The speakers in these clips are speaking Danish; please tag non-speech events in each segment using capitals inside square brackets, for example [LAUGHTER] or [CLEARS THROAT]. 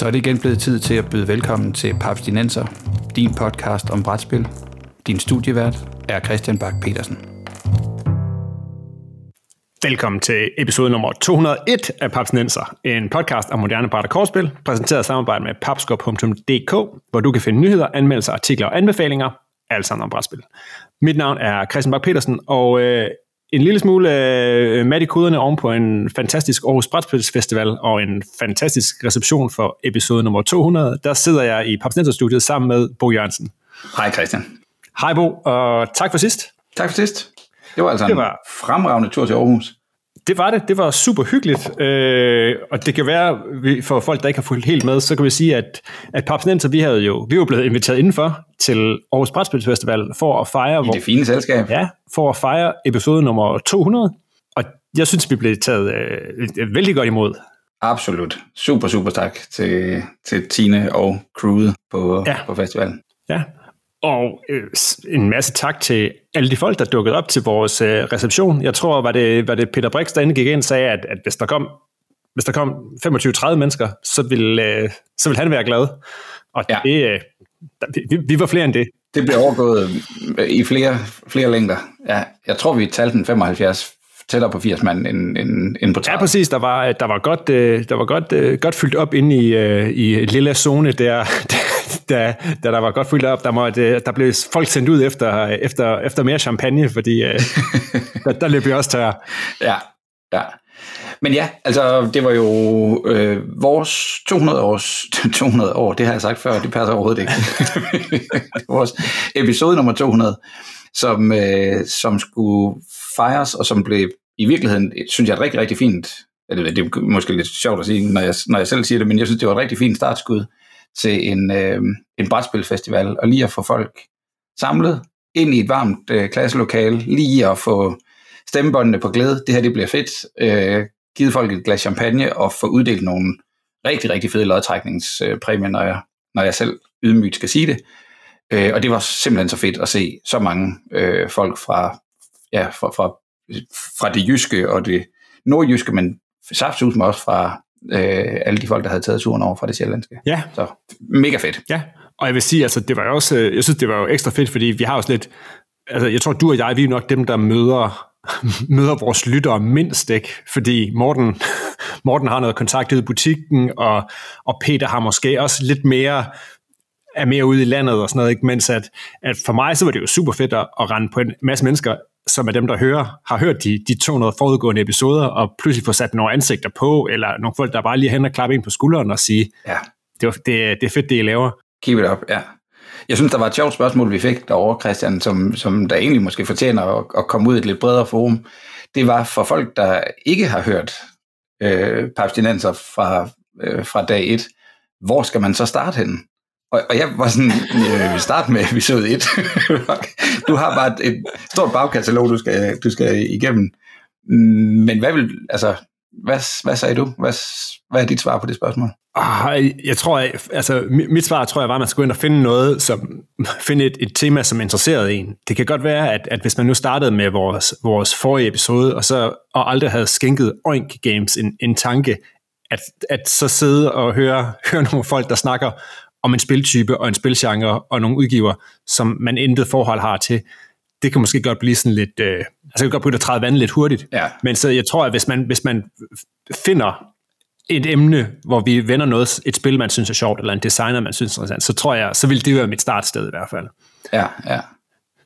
Så er det igen blevet tid til at byde velkommen til Papstinenser, din podcast om brætspil. Din studievært er Christian Bak petersen Velkommen til episode nummer 201 af Papsnenser, en podcast om moderne bræt og kortspil, præsenteret i samarbejde med papskop.dk, hvor du kan finde nyheder, anmeldelser, artikler og anbefalinger, alt sammen om brætspil. Mit navn er Christian Bak petersen og øh, en lille smule øh, mat i koderne oven på en fantastisk Aarhus Brætspilsfestival og en fantastisk reception for episode nummer 200. Der sidder jeg i Papsnenser-studiet sammen med Bo Jørgensen. Hej Christian. Hej Bo, og tak for sidst. Tak for sidst. Det var altså det var, en fremragende tur til Aarhus. Det var det. Det var super hyggeligt. Øh, og det kan være, for folk, der ikke har fulgt helt med, så kan vi sige, at, at Papsnenser, vi havde jo, vi var blevet inviteret indenfor til Aarhus Brætspilsfestival for at fejre... I hvor, det fine selskab. Ja, for at fejre episode nummer 200. Og jeg synes, vi blev taget øh, vældig godt imod. Absolut. Super, super tak til, til Tine og crewet på, ja. på festivalen. Ja, og øh, en masse tak til alle de folk, der dukkede op til vores øh, reception. Jeg tror, var det, var det Peter Brix, der gik ind og sagde, at, at hvis der kom hvis der kom 25-30 mennesker, så ville, øh, så ville han være glad. Og ja. det, øh, vi, vi var flere end det. Det blev overgået i flere, flere længder. Ja, jeg tror, vi talte den 75 tættere på 80 mand end, end, end på 30. Ja, præcis. Der var, der var, godt, øh, der var godt, øh, godt fyldt op inde i, i lille zone der, [LAUGHS] da, da der var godt fyldt op, der, måtte, der blev folk sendt ud efter, efter, efter mere champagne, fordi øh, [LAUGHS] der, der løb vi også tør. Ja, ja. Men ja, altså det var jo øh, vores 200 års [LAUGHS] 200 år, det har jeg sagt før, det passer overhovedet ikke. [LAUGHS] vores episode nummer 200, som, øh, som skulle fejres, og som blev i virkeligheden, synes jeg, et rigtig, rigtig fint, eller det er måske lidt sjovt at sige, når jeg, når jeg selv siger det, men jeg synes, det var et rigtig fint startskud til en, øh, en brætspilfestival, og lige at få folk samlet ind i et varmt øh, klasselokale, lige at få stemmebåndene på glæde. Det her det bliver fedt. Øh, givet folk et glas champagne og få uddelt nogle rigtig, rigtig fede lodtrækningspræmier, når jeg, når jeg selv ydmygt skal sige det. Øh, og det var simpelthen så fedt at se så mange øh, folk fra, ja, fra, fra, fra det jyske og det nordjyske, men saftsus med også fra øh, alle de folk, der havde taget turen over fra det sjællandske. Ja. Så mega fedt. Ja, og jeg vil sige, altså det var jo også, jeg synes det var jo ekstra fedt, fordi vi har også lidt, altså jeg tror du og jeg, vi er nok dem, der møder [LAUGHS] møder vores lyttere mindst, ikke? Fordi Morten, [LAUGHS] Morten har noget kontakt i butikken, og, og Peter har måske også lidt mere er mere ude i landet og sådan noget, ikke? mens at, at for mig så var det jo super fedt at, at rende på en masse mennesker, som er dem, der hører, har hørt de, de 200 forudgående episoder, og pludselig få sat nogle ansigter på, eller nogle folk, der bare lige hen og klappe ind på skulderen og sige, ja. det, var, det, det er fedt, det I laver. Keep it up, ja. Jeg synes, der var et sjovt spørgsmål, vi fik derovre, Christian, som, som der egentlig måske fortjener at, at komme ud i et lidt bredere forum. Det var for folk, der ikke har hørt øh, papstinenser fra, øh, fra dag 1. Hvor skal man så starte henne? Og, og jeg var sådan, øh, vi starter med episode 1. [LAUGHS] du har bare et, et stort bagkatalog, du skal, du skal igennem. Men hvad vil, altså, hvad, hvad sagde du? Hvad, hvad er dit svar på det spørgsmål? Ah, jeg tror, altså mit svar tror jeg var, at man skulle ind og finde noget, som [LAUGHS] finde et, et tema, som interesserede en. Det kan godt være, at, at hvis man nu startede med vores, vores forrige episode, og så og aldrig havde skænket Oink Games en, en tanke, at, at så sidde og høre, [LAUGHS] høre nogle folk, der snakker om en spiltype og en spilgenre og nogle udgiver, som man intet forhold har til, det kan måske godt blive sådan lidt, øh, altså det kan godt begynde at træde vandet lidt hurtigt. Ja. Men så jeg tror, at hvis man, hvis man finder et emne, hvor vi vender noget, et spil, man synes er sjovt, eller en designer, man synes er interessant, så tror jeg, så vil det være mit startsted i hvert fald. Ja, ja.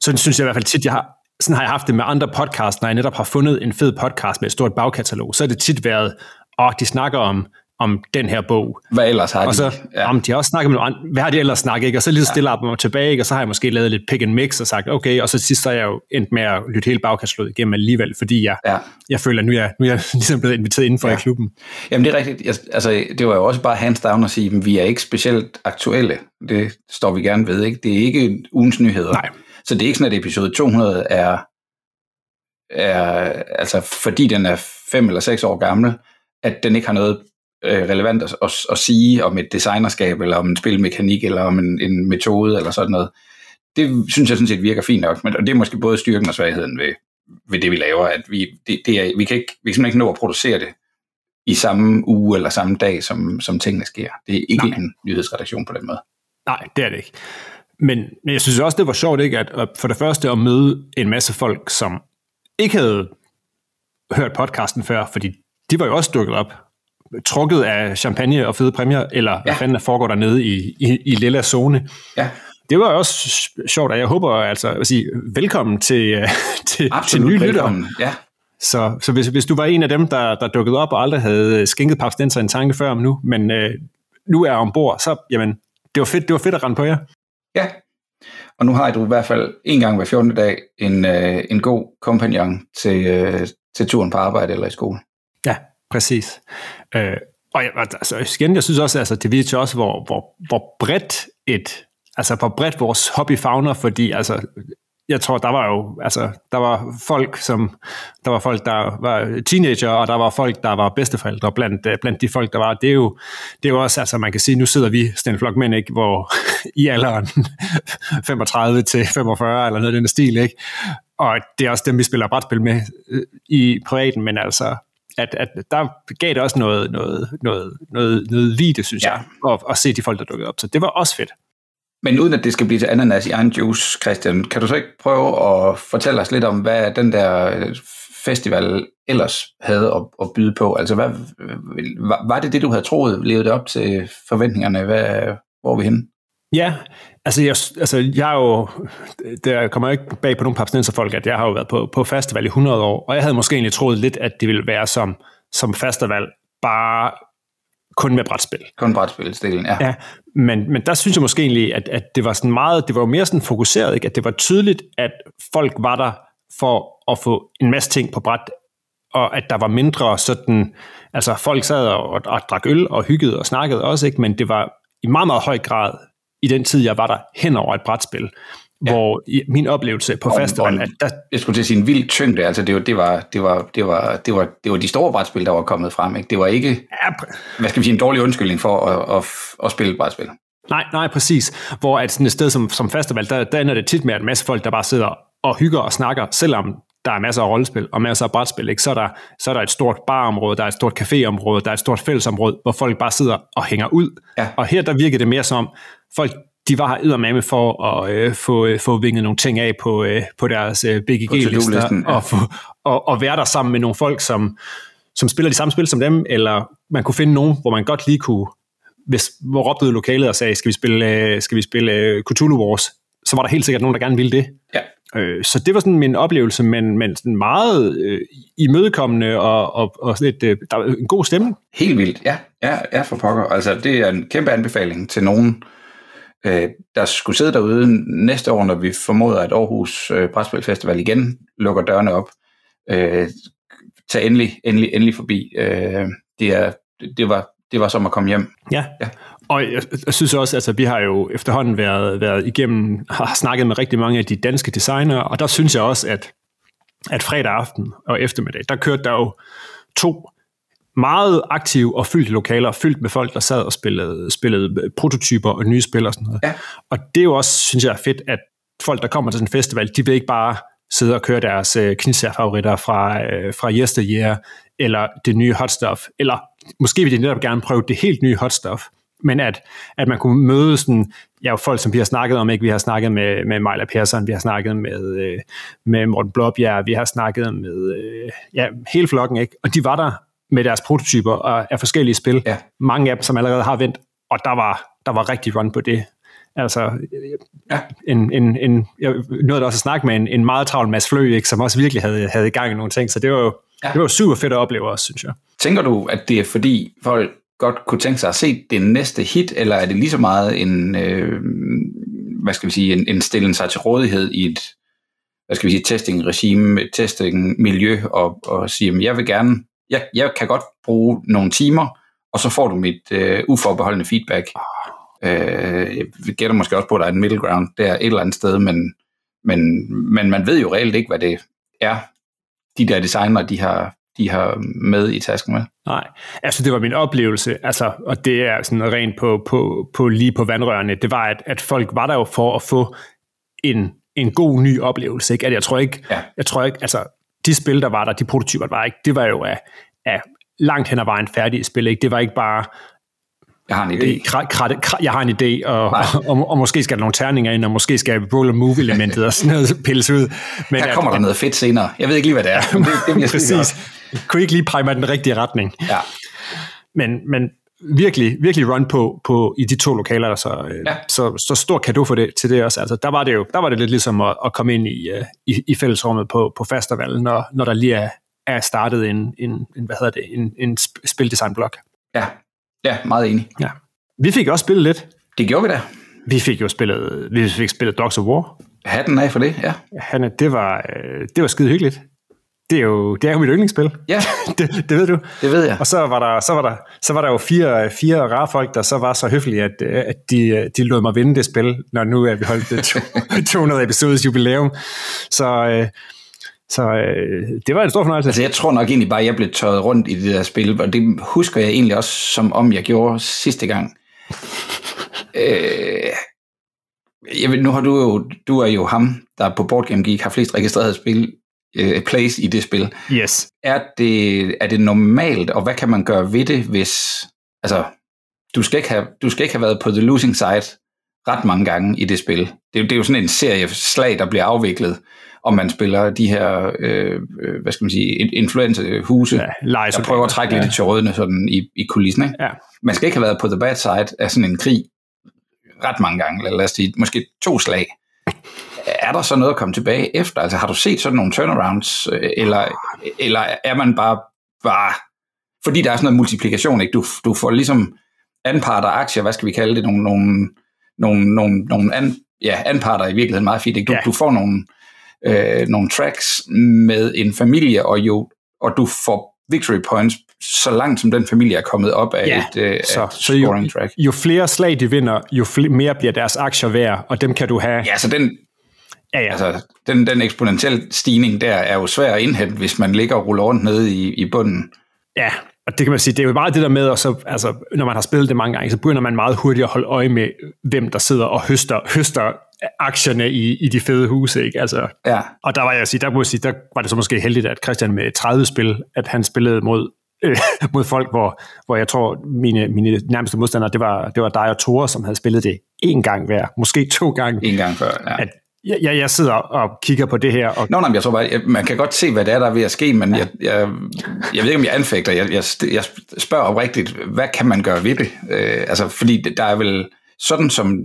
Så synes jeg i hvert fald tit, jeg har, sådan har jeg haft det med andre podcasts, når jeg netop har fundet en fed podcast med et stort bagkatalog, så er det tit været, og de snakker om om den her bog. Hvad ellers har de? Og så, ja. om de har også snakket med andre, hvad har de ellers snakket, ikke? Og så lige så stille ja. mig tilbage, ikke? Og så har jeg måske lavet lidt pick and mix og sagt, okay, og så sidst så er jeg jo endt med at lytte hele bagkastslået igennem alligevel, fordi jeg, ja. jeg føler, at nu er jeg, nu er jeg [LAUGHS] ligesom blevet inviteret indenfor ja. i klubben. Jamen det er rigtigt. Jeg, altså, det var jo også bare hands down at sige, at vi er ikke specielt aktuelle. Det står vi gerne ved, ikke? Det er ikke ugens nyheder. Nej. Så det er ikke sådan, at episode 200 er, er altså fordi den er fem eller seks år gammel, at den ikke har noget relevant at, at, at sige om et designerskab, eller om en spilmekanik, eller om en, en metode, eller sådan noget. Det synes jeg sådan set virker fint nok, men og det er måske både styrken og svagheden ved, ved det, vi laver, at vi, det, det er, vi, kan ikke, vi kan simpelthen ikke nå at producere det i samme uge eller samme dag, som, som tingene sker. Det er ikke Nej. en nyhedsredaktion på den måde. Nej, det er det ikke. Men, men jeg synes også, det var sjovt, ikke, at, at for det første at møde en masse folk, som ikke havde hørt podcasten før, fordi de var jo også dukket op, trukket af champagne og fede præmier, eller ja. hvad fanden der foregår dernede i, i, i lille zone. Ja. Det var også sjovt, og jeg håber altså at sige velkommen til, [LAUGHS] til, til nye lyttere. Ja. Så, så hvis, hvis du var en af dem, der, der dukkede op og aldrig havde skænket papstenser en tanke før om nu, men øh, nu er ombord, så jamen, det var fedt, det var fedt at rende på jer. Ja, og nu har du i hvert fald en gang hver 14. dag en, øh, en god kompagnon til, øh, til turen på arbejde eller i skole. Ja, præcis. Øh, og jeg, altså, igen, jeg synes også, altså, det viser også, hvor, hvor, hvor bredt et, altså hvor bredt vores hobby fagner, fordi altså, jeg tror, der var jo, altså, der var folk, som, der var folk, der var teenager, og der var folk, der var bedsteforældre blandt, øh, blandt de folk, der var. Det er jo, det er jo også, altså, man kan sige, nu sidder vi, Sten Flok Mænd, ikke, hvor [LAUGHS] i alderen [LAUGHS] 35 til 45, eller noget af den stil, ikke? Og det er også dem, vi spiller brætspil med øh, i privaten, men altså, at, at der gav det også noget, noget, noget, noget, noget vide, synes ja. jeg, at, at se de folk, der dukkede op. Så det var også fedt. Men uden at det skal blive til ananas i egen juice, Christian, kan du så ikke prøve at fortælle os lidt om, hvad den der festival ellers havde at, at byde på? Altså, hvad, var, var det det, du havde troet, levede det op til forventningerne? Hvad, hvor er vi henne? Ja, altså jeg, altså jeg er jo, der kommer ikke bag på nogen folk, at jeg har jo været på, på festival i 100 år, og jeg havde måske egentlig troet lidt, at det ville være som, som festival, bare kun med brætspil. Kun brætspilsdelen, ja. ja men, men der synes jeg måske egentlig, at, at det var sådan meget, det var jo mere sådan fokuseret, ikke? at det var tydeligt, at folk var der for at få en masse ting på bræt, og at der var mindre sådan, altså folk sad og, og, og drak øl og hyggede og snakkede også, ikke? men det var i meget, meget høj grad i den tid, jeg var der hen over et brætspil ja. hvor min oplevelse på festivalen... At der, jeg skulle til at sige en vild tyngde, altså det var, det var, det var, det var, det var, det var de store brætspil, der var kommet frem. Ikke? Det var ikke, ja, hvad skal vi sige, en dårlig undskyldning for at, at, at spille brætspil. Nej, nej, præcis. Hvor at sådan et sted som, som festival, der, der ender det tit med, at en masse folk, der bare sidder og hygger og snakker, selvom der er masser af rollespil og masser af brætspil, ikke? Så, er der, så er der et stort barområde, der er et stort caféområde, der er et stort fællesområde, hvor folk bare sidder og hænger ud. Ja. Og her der virker det mere som, folk de var her med for at øh, få, øh, få vinget nogle ting af på, øh, på deres øh, BGG-lister, ja. og, få, og, og være der sammen med nogle folk, som, som spiller de samme spil som dem, eller man kunne finde nogen, hvor man godt lige kunne, hvis, hvor råbte lokalet og sagde, skal vi spille, øh, skal vi spille øh, Cthulhu Wars, så var der helt sikkert nogen, der gerne ville det. Ja. Øh, så det var sådan min oplevelse, men, men sådan meget øh, imødekommende og, og, og sådan et, øh, der var en god stemning. Helt vildt, ja. Ja, ja for pokker. Altså, det er en kæmpe anbefaling til nogen, øh, der skulle sidde derude næste år, når vi formoder, at Aarhus øh, Brætspil Festival igen lukker dørene op. Øh, tag endelig, endelig, endelig forbi. Øh, det, er, det, var, det var som at komme hjem. Ja. ja. Og jeg, jeg synes også, at altså, vi har jo efterhånden været, været igennem, har snakket med rigtig mange af de danske designer, og der synes jeg også, at, at fredag aften og eftermiddag, der kørte der jo to meget aktive og fyldte lokaler, fyldt med folk, der sad og spillede, spillede prototyper og nye spil og sådan noget. Ja. Og det er jo også, synes jeg, er fedt, at folk, der kommer til sådan en festival, de vil ikke bare sidde og køre deres øh, favoritter fra, øh, fra Yesteryear, eller det nye hot stuff, eller måske vil de netop gerne prøve det helt nye hot stuff, men at, at man kunne møde sådan, ja, folk, som vi har snakket om, ikke? vi har snakket med, med Majla Persson, vi har snakket med, øh, med Morten Blåbjerg, vi har snakket med øh, ja, hele flokken, ikke? og de var der med deres prototyper af forskellige spil. Ja. Mange af dem, som allerede har vendt, og der var, der var rigtig run på det. Altså, ja. en, en, en, jeg nåede også at snakke med en, en meget travl Mads Flø, ikke, som også virkelig havde, havde i gang i nogle ting, så det var jo ja. det var super fedt at opleve også, synes jeg. Tænker du, at det er fordi folk godt kunne tænke sig at se det næste hit, eller er det lige så meget en, øh, hvad skal vi sige, en, en stillende sig til rådighed i et, hvad skal vi sige, testing-regime, testing-miljø, og, og sige, at jeg vil gerne jeg, jeg kan godt bruge nogle timer, og så får du mit øh, uforbeholdende feedback. Øh, jeg gætter måske også på, at der er en middle ground der et eller andet sted, men, men, men man ved jo reelt ikke, hvad det er, de der designer, de har, de har med i tasken med. Nej, altså det var min oplevelse, altså, og det er sådan rent på, på, på lige på vandrørene, det var, at, at folk var der jo for at få en, en god ny oplevelse. Ikke? At jeg tror ikke, ja. jeg tror ikke, altså de spil, der var der, de prototyper, der var ikke, det var jo af, af langt hen ad vejen færdige spil. Ikke? Det var ikke bare, jeg har en idé. Krat, krat, krat, jeg har en idé, og, og, og, og måske skal der nogle terninger ind, og måske skal roll and move elementet og sådan noget [LAUGHS] pilles ud. Men Her kommer at, der noget fedt senere. Jeg ved ikke lige, hvad det er. [LAUGHS] det, det bliver Præcis. Kunne ikke lige pege mig den rigtige retning. Ja. Men, men virkelig, virkelig run på, på i de to lokaler, så, øh, ja. så, så stor kado for det, til det også. Altså, der var det jo der var det lidt ligesom at, at komme ind i, uh, i, i fællesrummet på, på festivalen, når, når der lige er, er startet en, en, en, hvad hedder det, en, en spildesignblok. Ja, ja, meget enig. Ja. Vi fik også spillet lidt. Det gjorde vi da. Vi fik jo spillet, vi fik spillet Dogs of War. Hatten af for det, ja. Hanne, det var, øh, det var skide hyggeligt. Det er jo, det er jo mit yndlingsspil. Ja. [LAUGHS] det, det, ved du. Det ved jeg. Og så var der, så var der, så var der jo fire, fire rare folk, der så var så høflige, at, at de, de lod mig vinde det spil, når nu er vi holdt det 200 [LAUGHS] episodes jubilæum. Så, øh, så øh, det var en stor fornøjelse. Altså jeg tror nok egentlig bare, at jeg blev tørret rundt i det der spil, og det husker jeg egentlig også, som om jeg gjorde sidste gang. [LAUGHS] øh, jeg ved, nu har du jo, du er jo ham, der på Board Game Geek har flest registrerede spil, øh, plays i det spil. Yes. Er det, er det normalt, og hvad kan man gøre ved det, hvis, altså, du skal ikke have, du skal ikke have været på the losing side ret mange gange i det spil. Det, det er jo sådan en serie slag, der bliver afviklet, om man spiller de her, øh, øh hvad skal man sige, influencerhuse, ja, der prøver at trække ja. lidt i trådene sådan i, i kulissen. Ikke? Ja. Man skal ikke have været på the bad side af sådan en krig ret mange gange, eller lad os sige, måske to slag. Er der så noget at komme tilbage efter? Altså har du set sådan nogle turnarounds, øh, eller, eller er man bare, bare fordi der er sådan noget multiplikation, ikke? Du, du får ligesom anparter aktier, hvad skal vi kalde det, nogle, nogle, nogle, nogle, nogle an, ja, anparter i virkeligheden meget fint. Ikke? Du, ja. du får nogle, øh, nogle tracks med en familie, og, jo, og du får victory points så langt som den familie er kommet op af ja, et, øh, så, et scoring track. Jo, jo flere slag de vinder, jo flere, mere bliver deres aktier værd, og dem kan du have... Ja, så den, ja, ja. Altså, den, den eksponentielle stigning der er jo svær at indhente, hvis man ligger og ruller rundt nede i, i bunden. Ja, og det kan man sige, det er jo meget det der med, og så, altså, når man har spillet det mange gange, så begynder man meget hurtigt at holde øje med, hvem der sidder og høster, høster aktierne i, i de fede huse, ikke? Altså, ja. Og der var jeg sige, der, må sige, der var det så måske heldigt, at Christian med 30 spil, at han spillede mod, øh, [LAUGHS] mod folk, hvor, hvor jeg tror, mine, mine nærmeste modstandere, det var, det var dig og Tore, som havde spillet det en gang hver, måske to gange. En gang før, ja. At, jeg, jeg sidder og kigger på det her. Og... Nå, nej, jeg tror bare, jeg, man kan godt se, hvad det er, der er ved at ske, men ja. jeg, jeg, jeg ved ikke, om jeg anfægter. Jeg, jeg, jeg spørger oprigtigt, hvad kan man gøre ved det? Øh, altså, fordi der er vel, sådan som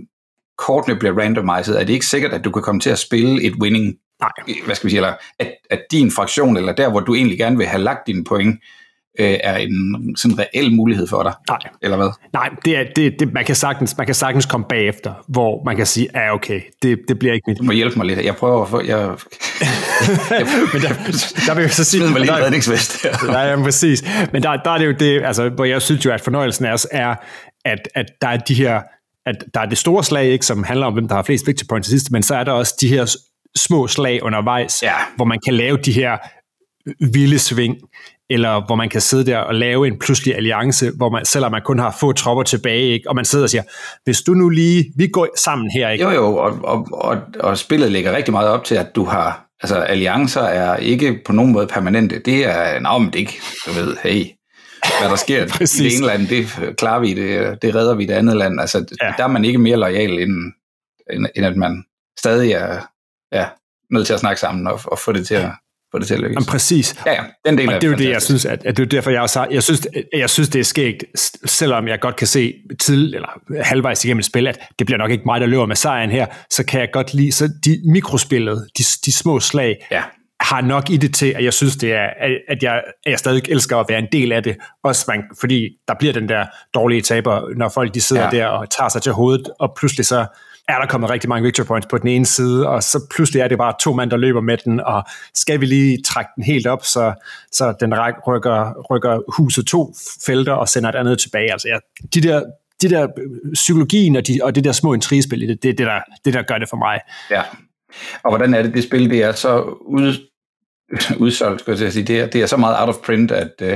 kortene bliver randomized, er det ikke sikkert, at du kan komme til at spille et winning, Nej. hvad skal vi sige, eller at, at din fraktion, eller der, hvor du egentlig gerne vil have lagt dine point, øh, er en sådan reel mulighed for dig? Nej. Eller hvad? Nej, det er, det, det, man, kan sagtens, man kan sagtens komme bagefter, hvor man kan sige, ja okay, det, det bliver ikke mit. Du må hjælpe mig lidt. Jeg prøver at få... Jeg, jeg, [LAUGHS] men der, der vil jeg så sige... mig lige en redningsvest. Nej, [LAUGHS] ja, præcis. Men der, der er det jo det, altså, hvor jeg synes jo, at fornøjelsen er, er at, at der er de her at der er det store slag, ikke, som handler om, hvem der har flest victory points til sidst, men så er der også de her små slag undervejs, ja. hvor man kan lave de her vilde sving, eller hvor man kan sidde der og lave en pludselig alliance, hvor man, selvom man kun har få tropper tilbage, ikke? og man sidder og siger, hvis du nu lige, vi går sammen her. Ikke? Jo jo, og, og, og, og spillet lægger rigtig meget op til, at du har, altså alliancer er ikke på nogen måde permanente, det er, nej, men det ikke, du ved, hey, hvad der sker [LAUGHS] i det ene land, det klarer vi, det, det redder vi i det andet land. Altså, ja. der er man ikke mere lojal, end, end, end at man stadig er ja, nødt til at snakke sammen og, og få det til at få det til at lykkes. Jamen, præcis. Ja, ja, den del og det er jo det, jeg synes, at, at det er derfor, jeg også har, jeg synes, jeg synes, det er skægt, selvom jeg godt kan se tid, eller halvvejs igennem et spil, at det bliver nok ikke mig, der løber med sejren her, så kan jeg godt lide, så de mikrospillet, de, de små slag, ja har nok i det til, at jeg synes, det er, at jeg, at jeg stadig elsker at være en del af det. Også man, fordi der bliver den der dårlige taber, når folk de sidder ja. der og tager sig til hovedet, og pludselig så er der kommet rigtig mange victory points på den ene side, og så pludselig er det bare to mand, der løber med den, og skal vi lige trække den helt op, så, så den rykker, rykker huset to felter og sender et andet tilbage. Altså, ja, de der de der øh, psykologien og, de, og det der små intrigespil, det er det, der, det, der gør det for mig. Ja. Og hvordan er det, det spil, det er så ud, udsolgt, skulle jeg sige. Det er, det er så meget out of print, at, øh,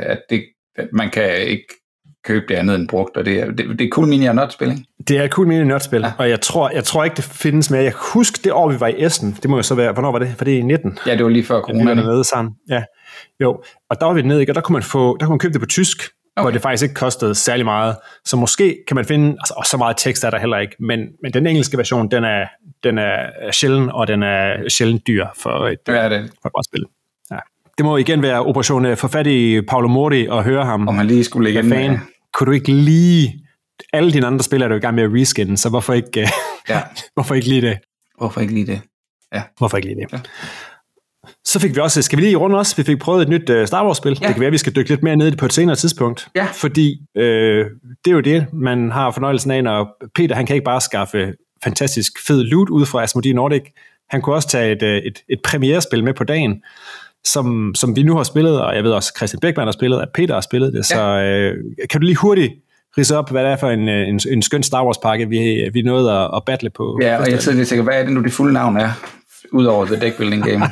at, det, at man kan ikke købe det andet end brugt, og det er, det, det er cool mini og not-spil, ikke? Det er cool mini spil ja. og jeg tror, jeg tror ikke, det findes mere. Jeg husker det år, vi var i Essen. Det må jo så være, hvornår var det? For det er i 19. Ja, det var lige før corona. Vi var dernede sammen. Ja. Jo, og der var vi nede, ikke? og der kunne man, få, der kunne man købe det på tysk, okay. hvor det faktisk ikke kostede særlig meget. Så måske kan man finde, altså, og så meget tekst er der heller ikke, men, men den engelske version, den er, den er sjælden, og den er sjældent dyr for et, ja, det. for et spil. Det må igen være operation øh, for fat i Paolo Mori og høre ham. Om han lige skulle lægge fan. Kunne du ikke lige... Alle dine andre spillere er du i gang med at reskin, så hvorfor ikke, ja. [LAUGHS] hvorfor ikke lige det? Hvorfor ikke lige det? Ja. Hvorfor ikke lige det? Ja. Så fik vi også, skal vi lige runde os? Vi fik prøvet et nyt uh, Star Wars-spil. Ja. Det kan være, at vi skal dykke lidt mere ned i på et senere tidspunkt. Ja. Fordi øh, det er jo det, man har fornøjelsen af, når Peter, han kan ikke bare skaffe fantastisk fed loot ud fra Asmodee Nordic. Han kunne også tage et, øh, et, et premierespil med på dagen, som, som vi nu har spillet, og jeg ved også, Christian Beckmann har spillet, at Peter har spillet det. Ja. Så øh, kan du lige hurtigt rise op, hvad det er for en, øh, en, en skøn Star Wars-pakke, vi, vi nåede at, at battle på. Ja, og jeg sidder lige tænker, hvad er det nu, det fulde navn er? Udover The Deck Building Game. [LAUGHS]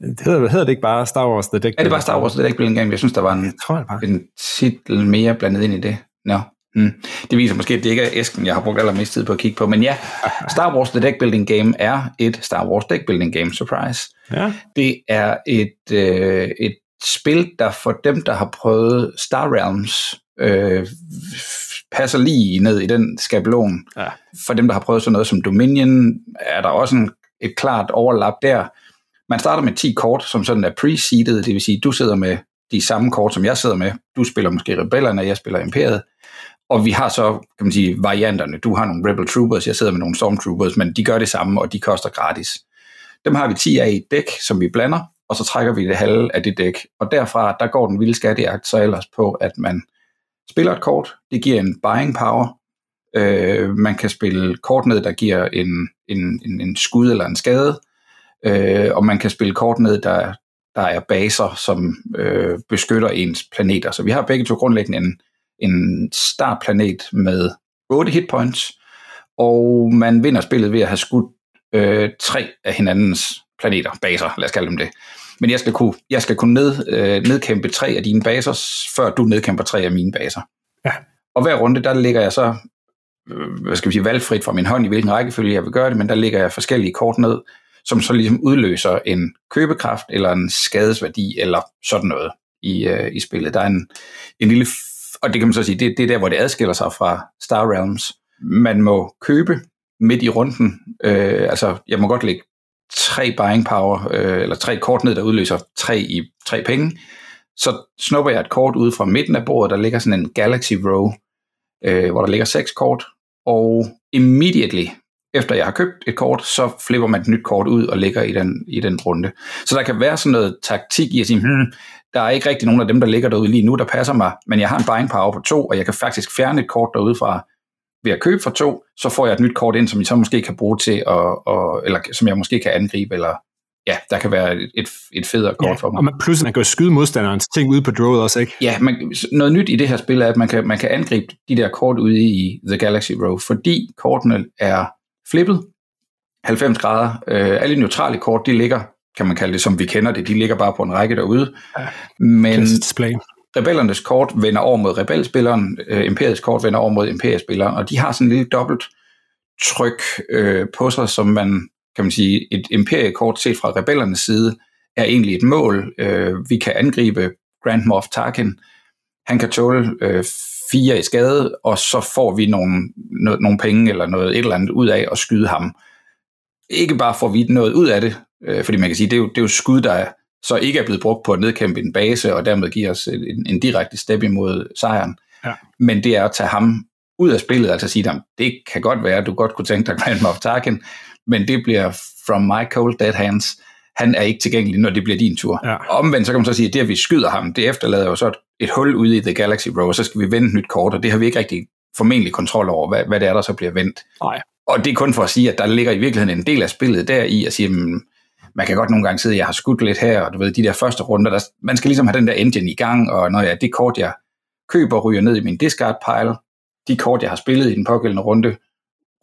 det hedder, hedder det ikke bare Star Wars The Deck Building Er det bare Star Wars The Deck Building Game? Jeg synes, der var en, jeg tror, det bare. en titel mere blandet ind i det. Nå. No. Hmm. Det viser måske, at det ikke er æsken, jeg har brugt allermest tid på at kigge på. Men ja, [LAUGHS] Star Wars The Deck Building Game er et Star Wars Deck Building Game, surprise. Ja. Det er et, øh, et spil, der for dem, der har prøvet Star Realms, øh, passer lige ned i den skabelon. Ja. For dem, der har prøvet sådan noget som Dominion, er der også en, et klart overlap der. Man starter med 10 kort, som sådan er pre-seeded, det vil sige, du sidder med de samme kort, som jeg sidder med. Du spiller måske Rebellerne, jeg spiller Imperiet. Og vi har så, kan man sige, varianterne. Du har nogle Rebel Troopers, jeg sidder med nogle Stormtroopers, men de gør det samme, og de koster gratis. Dem har vi 10 af i et dæk, som vi blander, og så trækker vi det halve af det dæk. Og derfra, der går den vilde skattejagt så ellers på, at man spiller et kort, det giver en buying power. Øh, man kan spille kort ned, der giver en, en, en, en skud eller en skade. Øh, og man kan spille kort ned, der, der er baser, som øh, beskytter ens planeter. Så vi har begge to grundlæggende en, en startplanet med 8 hitpoints, og man vinder spillet ved at have skudt øh, tre af hinandens planeter, baser, lad os kalde dem det. Men jeg skal kunne, jeg skal kunne ned, øh, nedkæmpe tre af dine baser, før du nedkæmper tre af mine baser. Ja. Og hver runde, der ligger jeg så, øh, hvad skal vi sige, valgfrit fra min hånd, i hvilken rækkefølge jeg vil gøre det, men der ligger jeg forskellige kort ned, som så ligesom udløser en købekraft, eller en skadesværdi, eller sådan noget i, øh, i spillet. Der er en, en lille, og det kan man så sige, det, det er der, hvor det adskiller sig fra Star Realms. Man må købe midt i runden, øh, altså jeg må godt lægge tre buying power, øh, eller tre kort ned, der udløser tre i tre penge, så snupper jeg et kort ud fra midten af bordet, der ligger sådan en Galaxy Row, øh, hvor der ligger seks kort, og immediately efter jeg har købt et kort, så flipper man et nyt kort ud og lægger i den, i den runde. Så der kan være sådan noget taktik i at sige, hmm, der er ikke rigtig nogen af dem, der ligger derude lige nu, der passer mig, men jeg har en buying power på to, og jeg kan faktisk fjerne et kort derude fra, ved at købe for to, så får jeg et nyt kort ind, som jeg så måske kan bruge til, at, og, eller som jeg måske kan angribe, eller ja, der kan være et, et federe kort ja, for mig. Og man, pludselig man kan jo skyde modstanderens ting ude på drawet også, ikke? Ja, man, noget nyt i det her spil er, at man kan, man kan angribe de der kort ude i The Galaxy Row, fordi kortene er flippet 90 grader. Øh, alle neutrale kort, de ligger, kan man kalde det, som vi kender det, de ligger bare på en række derude. Ja, Men display. rebellernes kort vender over mod rebelspilleren, øh, imperiets kort vender over mod imperiespilleren, og de har sådan en lille dobbelt tryk øh, på sig, som man kan man sige, et imperiekort set fra rebellernes side, er egentlig et mål. Øh, vi kan angribe Grand Moff Tarkin. Han kan tåle øh, fire i skade, og så får vi nogle, no, nogle penge eller noget et eller andet ud af at skyde ham. Ikke bare får vi noget ud af det, øh, fordi man kan sige, det er jo, det er jo skud, der så ikke er blevet brugt på at nedkæmpe en base, og dermed give os en, en direkte step imod sejren. Ja. Men det er at tage ham ud af spillet, altså sige, at det kan godt være, at du godt kunne tænke dig Grand Moff Tarkin, men det bliver from my cold dead hands. Han er ikke tilgængelig, når det bliver din tur. Ja. Omvendt, så kan man så sige, at det, at vi skyder ham, det efterlader jo så et, et hul ude i The Galaxy Row, og så skal vi vende et nyt kort, og det har vi ikke rigtig formentlig kontrol over, hvad, hvad det er, der så bliver vendt. Nej. Og det er kun for at sige, at der ligger i virkeligheden en del af spillet der i at sige, at man kan godt nogle gange sidde, jeg har skudt lidt her, og du ved, de der første runder, der, man skal ligesom have den der engine i gang, og når jeg det kort, jeg køber, ryger ned i min discard pile, de kort, jeg har spillet i den pågældende runde,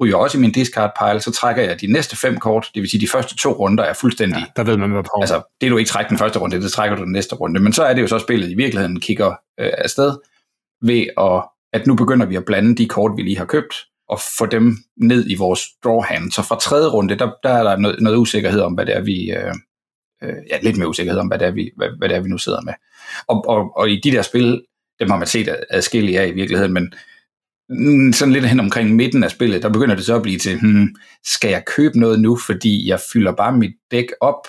ryger også i min discard pile, så trækker jeg de næste fem kort, det vil sige de første to runder er fuldstændig... Ja, der ved man, hvad på. Altså, det du ikke trækker den første runde, det trækker du den næste runde. Men så er det jo så spillet i virkeligheden kigger øh, afsted. ved at, at nu begynder vi at blande de kort, vi lige har købt, og få dem ned i vores draw hand. Så fra tredje runde, der, der er der noget, noget usikkerhed om, hvad det er, vi... Øh, øh, ja, lidt mere usikkerhed om, hvad det er, vi, hvad, hvad det er, vi nu sidder med. Og, og, og i de der spil, dem har man set adskillige af i virkeligheden, men sådan lidt hen omkring midten af spillet, der begynder det så at blive til, hmm, skal jeg købe noget nu, fordi jeg fylder bare mit dæk op,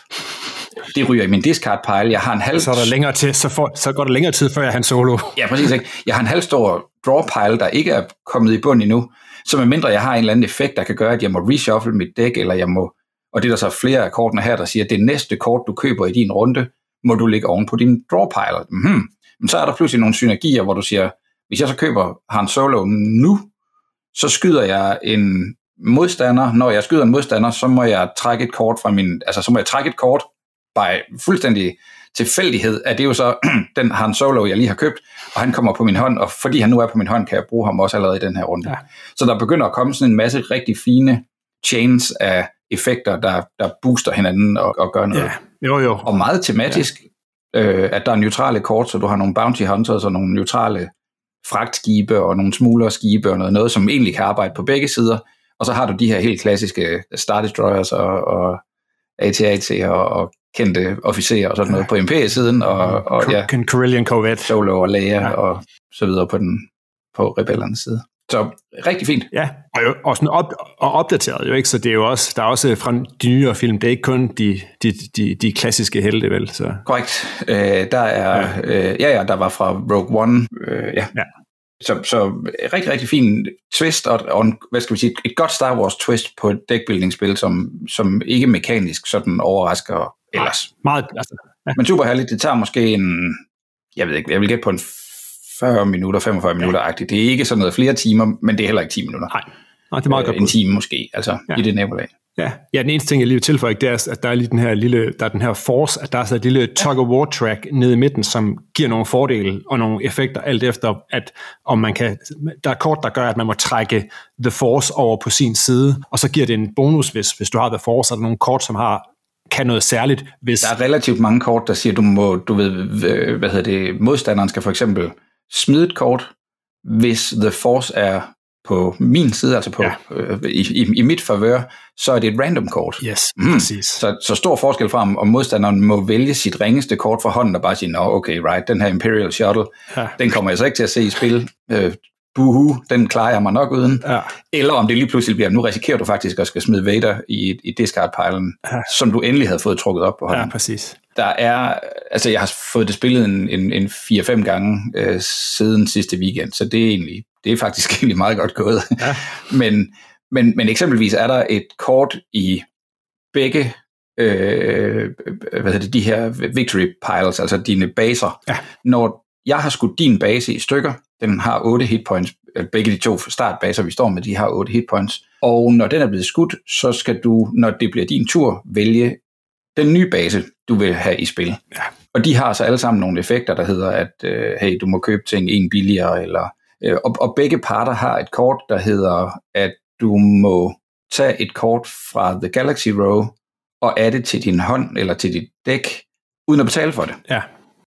det ryger i min discard pile. Jeg har en halv... Så, er der længere til, så, får, så går der længere tid, før jeg har en solo. Ja, præcis. Ikke? Jeg har en halv stor draw pile, der ikke er kommet i bund endnu. Så medmindre jeg har en eller anden effekt, der kan gøre, at jeg må reshuffle mit dæk, eller jeg må... Og det er der så flere af kortene her, der siger, at det næste kort, du køber i din runde, må du lægge oven på din draw pile. Mm-hmm. Men så er der pludselig nogle synergier, hvor du siger, hvis jeg så køber Han Solo nu, så skyder jeg en modstander. Når jeg skyder en modstander, så må jeg trække et kort fra min, altså så må jeg trække et kort by fuldstændig tilfældighed, at det er jo så [CLEARS THROAT] den Han Solo, jeg lige har købt, og han kommer på min hånd, og fordi han nu er på min hånd, kan jeg bruge ham også allerede i den her runde. Ja. Så der begynder at komme sådan en masse rigtig fine chains af effekter, der, der booster hinanden og, og gør noget. Ja. Jo, jo. Og meget tematisk, ja. øh, at der er neutrale kort, så du har nogle bounty hunters og nogle neutrale fragtskibe og nogle smuglerskibe og noget, noget, som egentlig kan arbejde på begge sider. Og så har du de her helt klassiske Star Destroyers og, og AT-AT og, og kendte officerer og sådan noget ja. på MP-siden, og, og ja, Carillion Corvette. Solo og Leia ja. og så videre på den på rebellernes side. Så rigtig fint. Ja, og, jo, og, sådan op, og opdateret jo ikke, så det er jo også, der er også fra de nyere film, det er ikke kun de, de, de, de klassiske helte, vel? Så. Korrekt. Øh, der er, ja. Øh, ja, ja, der var fra Rogue One, øh, ja. ja. Så, så rigtig, rigtig fin twist, og, og en, hvad skal vi sige, et godt Star Wars twist på et deckbuilding-spil, som, som ikke mekanisk sådan overrasker ellers. Nej, meget, altså, ja. Men super herligt, det tager måske en, jeg ved ikke, jeg vil gætte på en 40 minutter, 45 ja. minutter-agtigt. Det er ikke sådan noget flere timer, men det er heller ikke 10 minutter. Nej, Nej det er meget øh, godt. En time måske, altså ja. i det nabolag. Ja. ja, den eneste ting, jeg lige vil tilføje, det er, at der er lige den her lille, der er den her force, at der er så et lille tug of war track nede i midten, som giver nogle fordele og nogle effekter, alt efter, at om man kan, der er kort, der gør, at man må trække the force over på sin side, og så giver det en bonus, hvis, hvis du har the force, er der nogle kort, som har kan noget særligt. Hvis... Der er relativt mange kort, der siger, du må, du ved, hvad hedder det, modstanderen skal for eksempel smide et kort, hvis The Force er på min side, altså på, ja. øh, i, i, i mit favør, så er det et random kort. Yes, mm. præcis. Så, så stor forskel fra, om, om modstanderen må vælge sit ringeste kort fra hånden og bare sige, nå okay, right, den her Imperial Shuttle, ja. den kommer jeg så ikke til at se i spil. Øh, buhu, den klarer jeg mig nok uden. Ja. Eller om det lige pludselig bliver, nu risikerer du faktisk at skal smide Vader i, i discard-pilen, ja. som du endelig havde fået trukket op på hånden. Ja, præcis. Der er, altså jeg har fået det spillet en, en, en 4-5 gange øh, siden sidste weekend, så det er egentlig, det er faktisk [LAUGHS] egentlig meget godt gået. Ja. men, men, men eksempelvis er der et kort i begge øh, hvad hedder det, de her victory piles, altså dine baser. Ja. Når jeg har skudt din base i stykker, den har 8 hitpoints, begge de to startbaser, vi står med, de har 8 hitpoints, og når den er blevet skudt, så skal du, når det bliver din tur, vælge den nye base, du vil have i spil. Ja. Og de har så alle sammen nogle effekter, der hedder, at øh, hey, du må købe ting en billigere, eller, øh, og, og begge parter har et kort, der hedder, at du må tage et kort fra The Galaxy Row og adde til din hånd eller til dit dæk, uden at betale for det. Ja.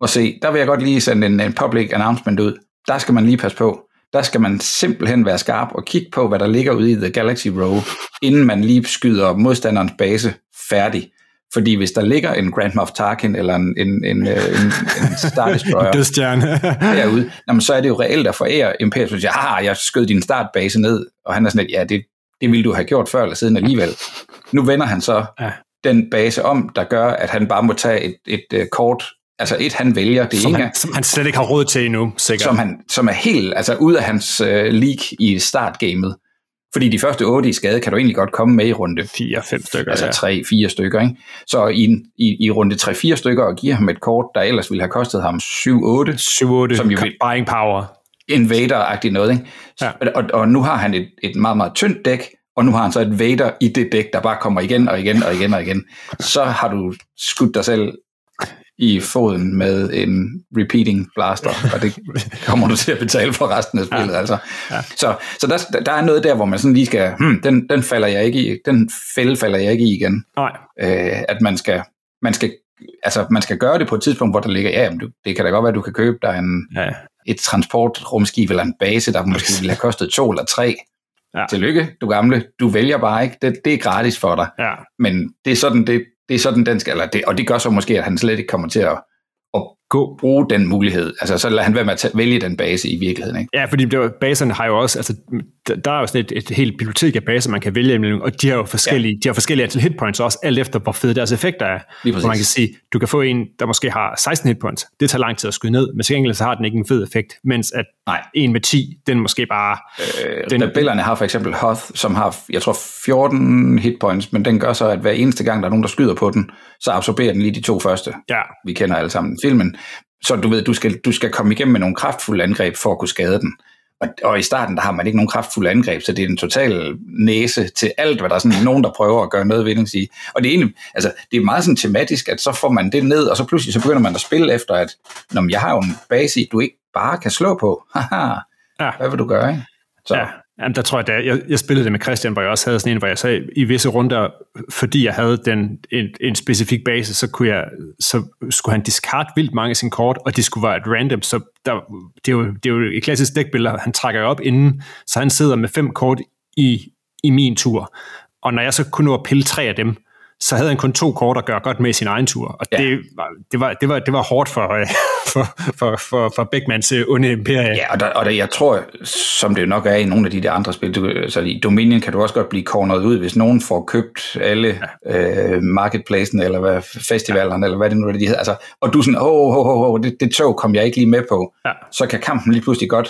Og se, der vil jeg godt lige sende en, en public announcement ud. Der skal man lige passe på. Der skal man simpelthen være skarp og kigge på, hvad der ligger ude i The Galaxy Row, inden man lige skyder modstanderens base færdig. Fordi hvis der ligger en Grand Moff Tarkin eller en, en, en, øh, en, en Star [LAUGHS] Destroyer [LAUGHS] derude, jamen, så er det jo reelt at forære Imperius. Så siger, ah, jeg skød din startbase ned, og han er sådan lidt, ja, det, det ville du have gjort før eller siden alligevel. Nu vender han så ja. den base om, der gør, at han bare må tage et, et, et øh, kort Altså et, han vælger det som, han, som han slet ikke har råd til endnu, sikkert. Som, han, som er helt altså ud af hans uh, league i startgamet. Fordi de første otte i skade kan du egentlig godt komme med i runde 4-5 stykker. Altså 3-4 stykker. Ikke? Så i, i, i runde 3-4 stykker og giver ham et kort, der ellers ville have kostet ham 7-8. 7-8, som jo buying power. Invader-agtigt noget. Ikke? Ja. Og, og nu har han et, et meget, meget tyndt dæk, og nu har han så et Vader i det dæk, der bare kommer igen og igen og igen og igen. Så har du skudt dig selv i foden med en repeating blaster, og det [LAUGHS] kommer du til at betale for resten af spillet. Ja. Altså. Ja. Så, så der, der er noget der, hvor man sådan lige skal, hmm, den, den falder jeg ikke i, den fælde falder jeg ikke i igen. Nej. Øh, at man skal, man skal altså man skal gøre det på et tidspunkt, hvor der ligger, ja, jamen, du, det kan da godt være, at du kan købe dig en, ja. et transportrumskib eller en base, der måske ville have kostet to eller tre. Ja. Tillykke, du gamle. Du vælger bare ikke. Det, det er gratis for dig. Ja. Men det er sådan, det, det er sådan den skal, eller det, og det gør så måske, at han slet ikke kommer til at, at gå. bruge den mulighed. Altså, så lader han være med at vælge den base i virkeligheden. Ikke? Ja, fordi det var, baserne har jo også, altså, der er jo sådan et, et helt bibliotek af baser, man kan vælge imellem, og de har jo forskellige, ja. de har forskellige antal hitpoints også, alt efter hvor fede deres effekter er. Hvor man kan sige, du kan få en, der måske har 16 hitpoints. Det tager lang tid at skyde ned, men til gengæld så har den ikke en fed effekt, mens at Nej. en med 10, den måske bare... Øh, den, rebellerne har for eksempel Hoth, som har, jeg tror, 14 hitpoints, men den gør så, at hver eneste gang, der er nogen, der skyder på den, så absorberer den lige de to første. Ja. Vi kender alle sammen filmen. Så du ved, du skal, du skal komme igennem med nogle kraftfulde angreb for at kunne skade den. Og, og i starten, der har man ikke nogen kraftfulde angreb, så det er en total næse til alt, hvad der er sådan nogen, der prøver at gøre noget ved. Sige. Og det er, egentlig, altså, det er meget sådan tematisk, at så får man det ned, og så pludselig så begynder man at spille efter, at Nå, jeg har jo en base, du ikke bare kan slå på. [LAUGHS] Haha, ja. hvad vil du gøre? Ikke? Så. Ja, Jamen, der tror jeg, da jeg, jeg spillede det med Christian, hvor jeg også havde sådan en, hvor jeg sagde, i visse runder, fordi jeg havde den, en, en specifik base, så, kunne jeg, så skulle han discard vildt mange af sine kort, og de skulle være et random, så der, det, er jo, det er jo et klassisk dækbillede, han trækker op inden, så han sidder med fem kort i, i min tur, og når jeg så kunne nå at pille tre af dem, så havde han kun to kort at gøre godt med i sin egen tur. Og ja. det, var, det, var, det, var, det var hårdt for, øh, [LAUGHS] for, for, for, for Beckmans øh, onde imperie. Ja, og, der, og der, jeg tror, som det nok er i nogle af de der andre spil, du, så i Dominion kan du også godt blive corneret ud, hvis nogen får købt alle ja. øh, marketplacen, eller hvad, festivalerne, ja. eller hvad det nu er, de hedder. Altså, og du er sådan, åh, oh, oh, oh, oh, det, det tog kom jeg ikke lige med på. Ja. Så kan kampen lige pludselig godt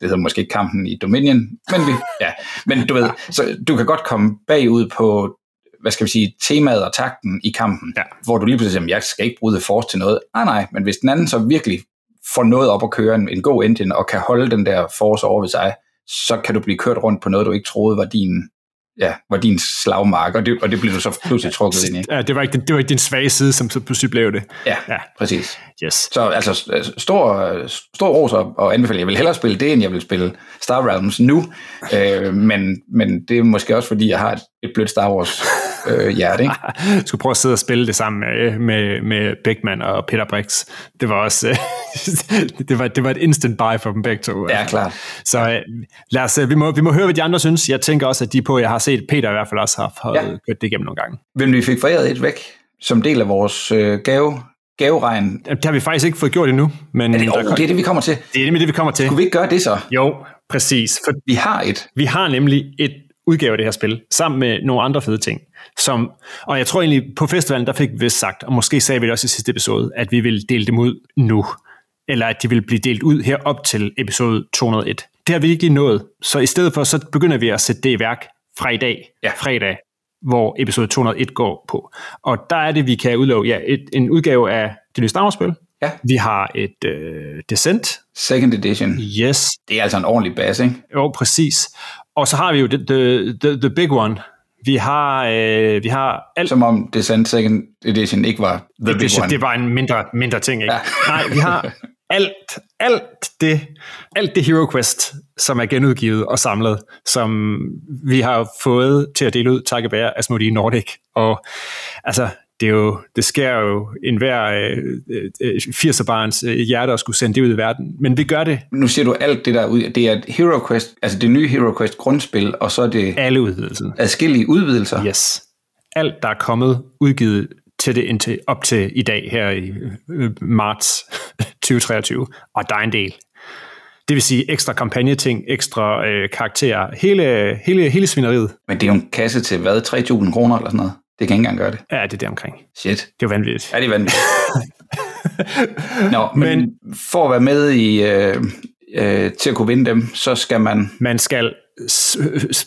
det hedder måske ikke kampen i Dominion, men, vi, ja. men du ved, så du kan godt komme bagud på hvad skal vi sige, temaet og takten i kampen, ja. hvor du lige pludselig siger, jeg skal ikke bruge det force til noget. Nej, nej, men hvis den anden så virkelig får noget op at køre, en, en god engine, og kan holde den der force over ved sig, så kan du blive kørt rundt på noget, du ikke troede var din, ja, var din slagmark, og det, og det blev du så pludselig trukket ind i. Ja, det var ikke, det var ikke din svage side, som så pludselig blev det. Ja, ja. præcis. Yes. Så altså, stor, stor ros og anbefaling. Jeg vil hellere spille det, end jeg vil spille Star Realms nu, øh, men, men det er måske også, fordi jeg har et, et blødt Star Wars øh, hjerte. Ikke? Jeg [LAUGHS] skulle prøve at sidde og spille det sammen med, med, med Beckman og Peter Brix. Det var også [LAUGHS] det, var, det var et instant buy for dem begge to. Ja, klart. Så øh, lad os, vi, må, vi må høre, hvad de andre synes. Jeg tænker også, at de på, jeg har set Peter i hvert fald også har, har ja. kørt det igennem nogle gange. Hvem vi fik foræret et væk, som del af vores øh, gave, gaveregn. Det har vi faktisk ikke fået gjort endnu. Men er det, oh, det er det, vi kommer til. Det er nemlig det, vi kommer til. Skulle vi ikke gøre det så? Jo, præcis. For vi har et. Vi har nemlig et udgave af det her spil, sammen med nogle andre fede ting. Som, og jeg tror egentlig, på festivalen, der fik vi sagt, og måske sagde vi det også i sidste episode, at vi vil dele dem ud nu. Eller at de vil blive delt ud her op til episode 201. Det har vi ikke lige nået. Så i stedet for, så begynder vi at sætte det i værk fra i dag, ja. fredag, hvor episode 201 går på. Og der er det, vi kan udlove ja, et, en udgave af det nye Star Wars-spil. Ja. Vi har et uh, Descent. Second edition. Yes. Det er altså en ordentlig base, ikke? Jo, præcis. Og så har vi jo the, the, the, the big one. Vi har, øh, vi har alt... Som om Descent Second Edition ikke var the edition, big one. Det var en mindre, mindre ting, ikke? Ja. Nej, vi har alt, alt det, alt det Hero Quest, som er genudgivet og samlet, som vi har fået til at dele ud takket være Asmodee Nordic. Og altså, det, er jo, det sker jo en hver øh, øh, 80'er-barns øh, hjerte at skulle sende det ud i verden. Men vi gør det. Nu siger du alt det der ud. Det er Hero Quest, altså det nye Hero Quest grundspil, og så er det... Alle udvidelser. Adskillige udvidelser. Yes. Alt, der er kommet udgivet til det indtil, op til i dag, her i øh, marts [LAUGHS] 2023. Og der er en del. Det vil sige ekstra kampagneting, ekstra øh, karakterer, hele, hele, hele svineriet. Men det er jo en kasse til hvad? 3.000 kroner eller sådan noget? Det kan ikke engang gøre det. Ja, det er det omkring. Shit. Det er vanvittigt. Ja, det er vanvittigt. [LAUGHS] Nå, men, men for at være med i, øh, øh, til at kunne vinde dem, så skal man... Man skal,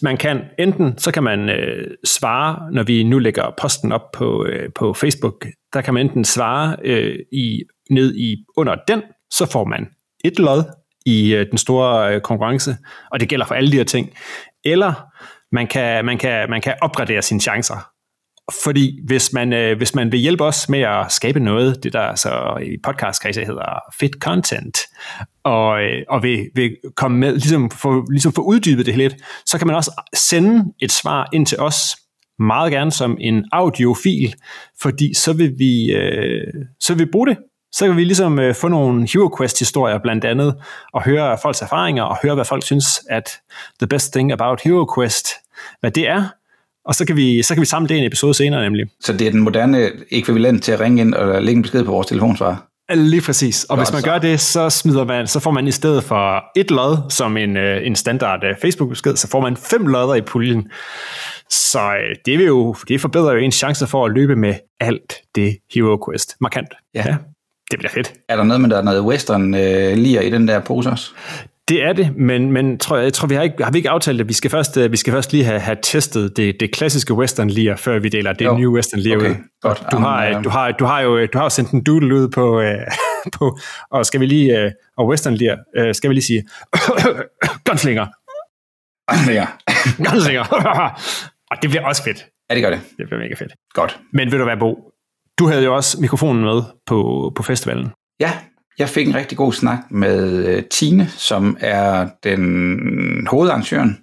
man kan enten, så kan man øh, svare, når vi nu lægger posten op på, øh, på Facebook, der kan man enten svare øh, i, ned i under den, så får man et lod i øh, den store øh, konkurrence, og det gælder for alle de her ting. Eller man kan, man kan, man kan opgradere sine chancer. Fordi hvis man, øh, hvis man vil hjælpe os med at skabe noget, det der så i podcastkredse hedder fit content, og, øh, og vil, vil komme med, ligesom få, ligesom få uddybet det lidt, så kan man også sende et svar ind til os, meget gerne som en audiofil, fordi så vil vi, øh, så vil vi bruge det. Så kan vi ligesom øh, få nogle Hero Quest-historier blandt andet, og høre folks erfaringer, og høre, hvad folk synes, at the best thing about Hero Quest, hvad det er, og så kan vi, så kan vi samle det i en episode senere nemlig. Så det er den moderne ekvivalent til at ringe ind og lægge en besked på vores telefonsvar? Lige præcis. Og Godt, hvis man gør det, så smider man, så får man i stedet for et lod, som en, øh, en standard øh, Facebook-besked, så får man fem lodder i puljen. Så øh, det, vil jo, det forbedrer jo ens chancer for at løbe med alt det Hero Quest markant. Ja. ja. Det bliver fedt. Er der noget med, der er noget western øh, lige i den der pose også? Det er det, men, men tror jeg, tror, vi har, ikke, har vi ikke aftalt det. Vi skal først, vi skal først lige have, have testet det, det klassiske western lige før vi deler det jo. nye western lige okay. ud. Godt. Du, har, du, har, du, har jo, du har jo sendt en doodle ud på, [LAUGHS] på og skal vi lige, og western uh, skal vi lige sige, [COUGHS] gunslinger. Gunslinger. [COUGHS] gunslinger. [COUGHS] og det bliver også fedt. Ja, det gør det. Det bliver mega fedt. Godt. Men ved du hvad, Bo? Du havde jo også mikrofonen med på, på festivalen. Ja, jeg fik en rigtig god snak med øh, Tine, som er den hovedarrangøren.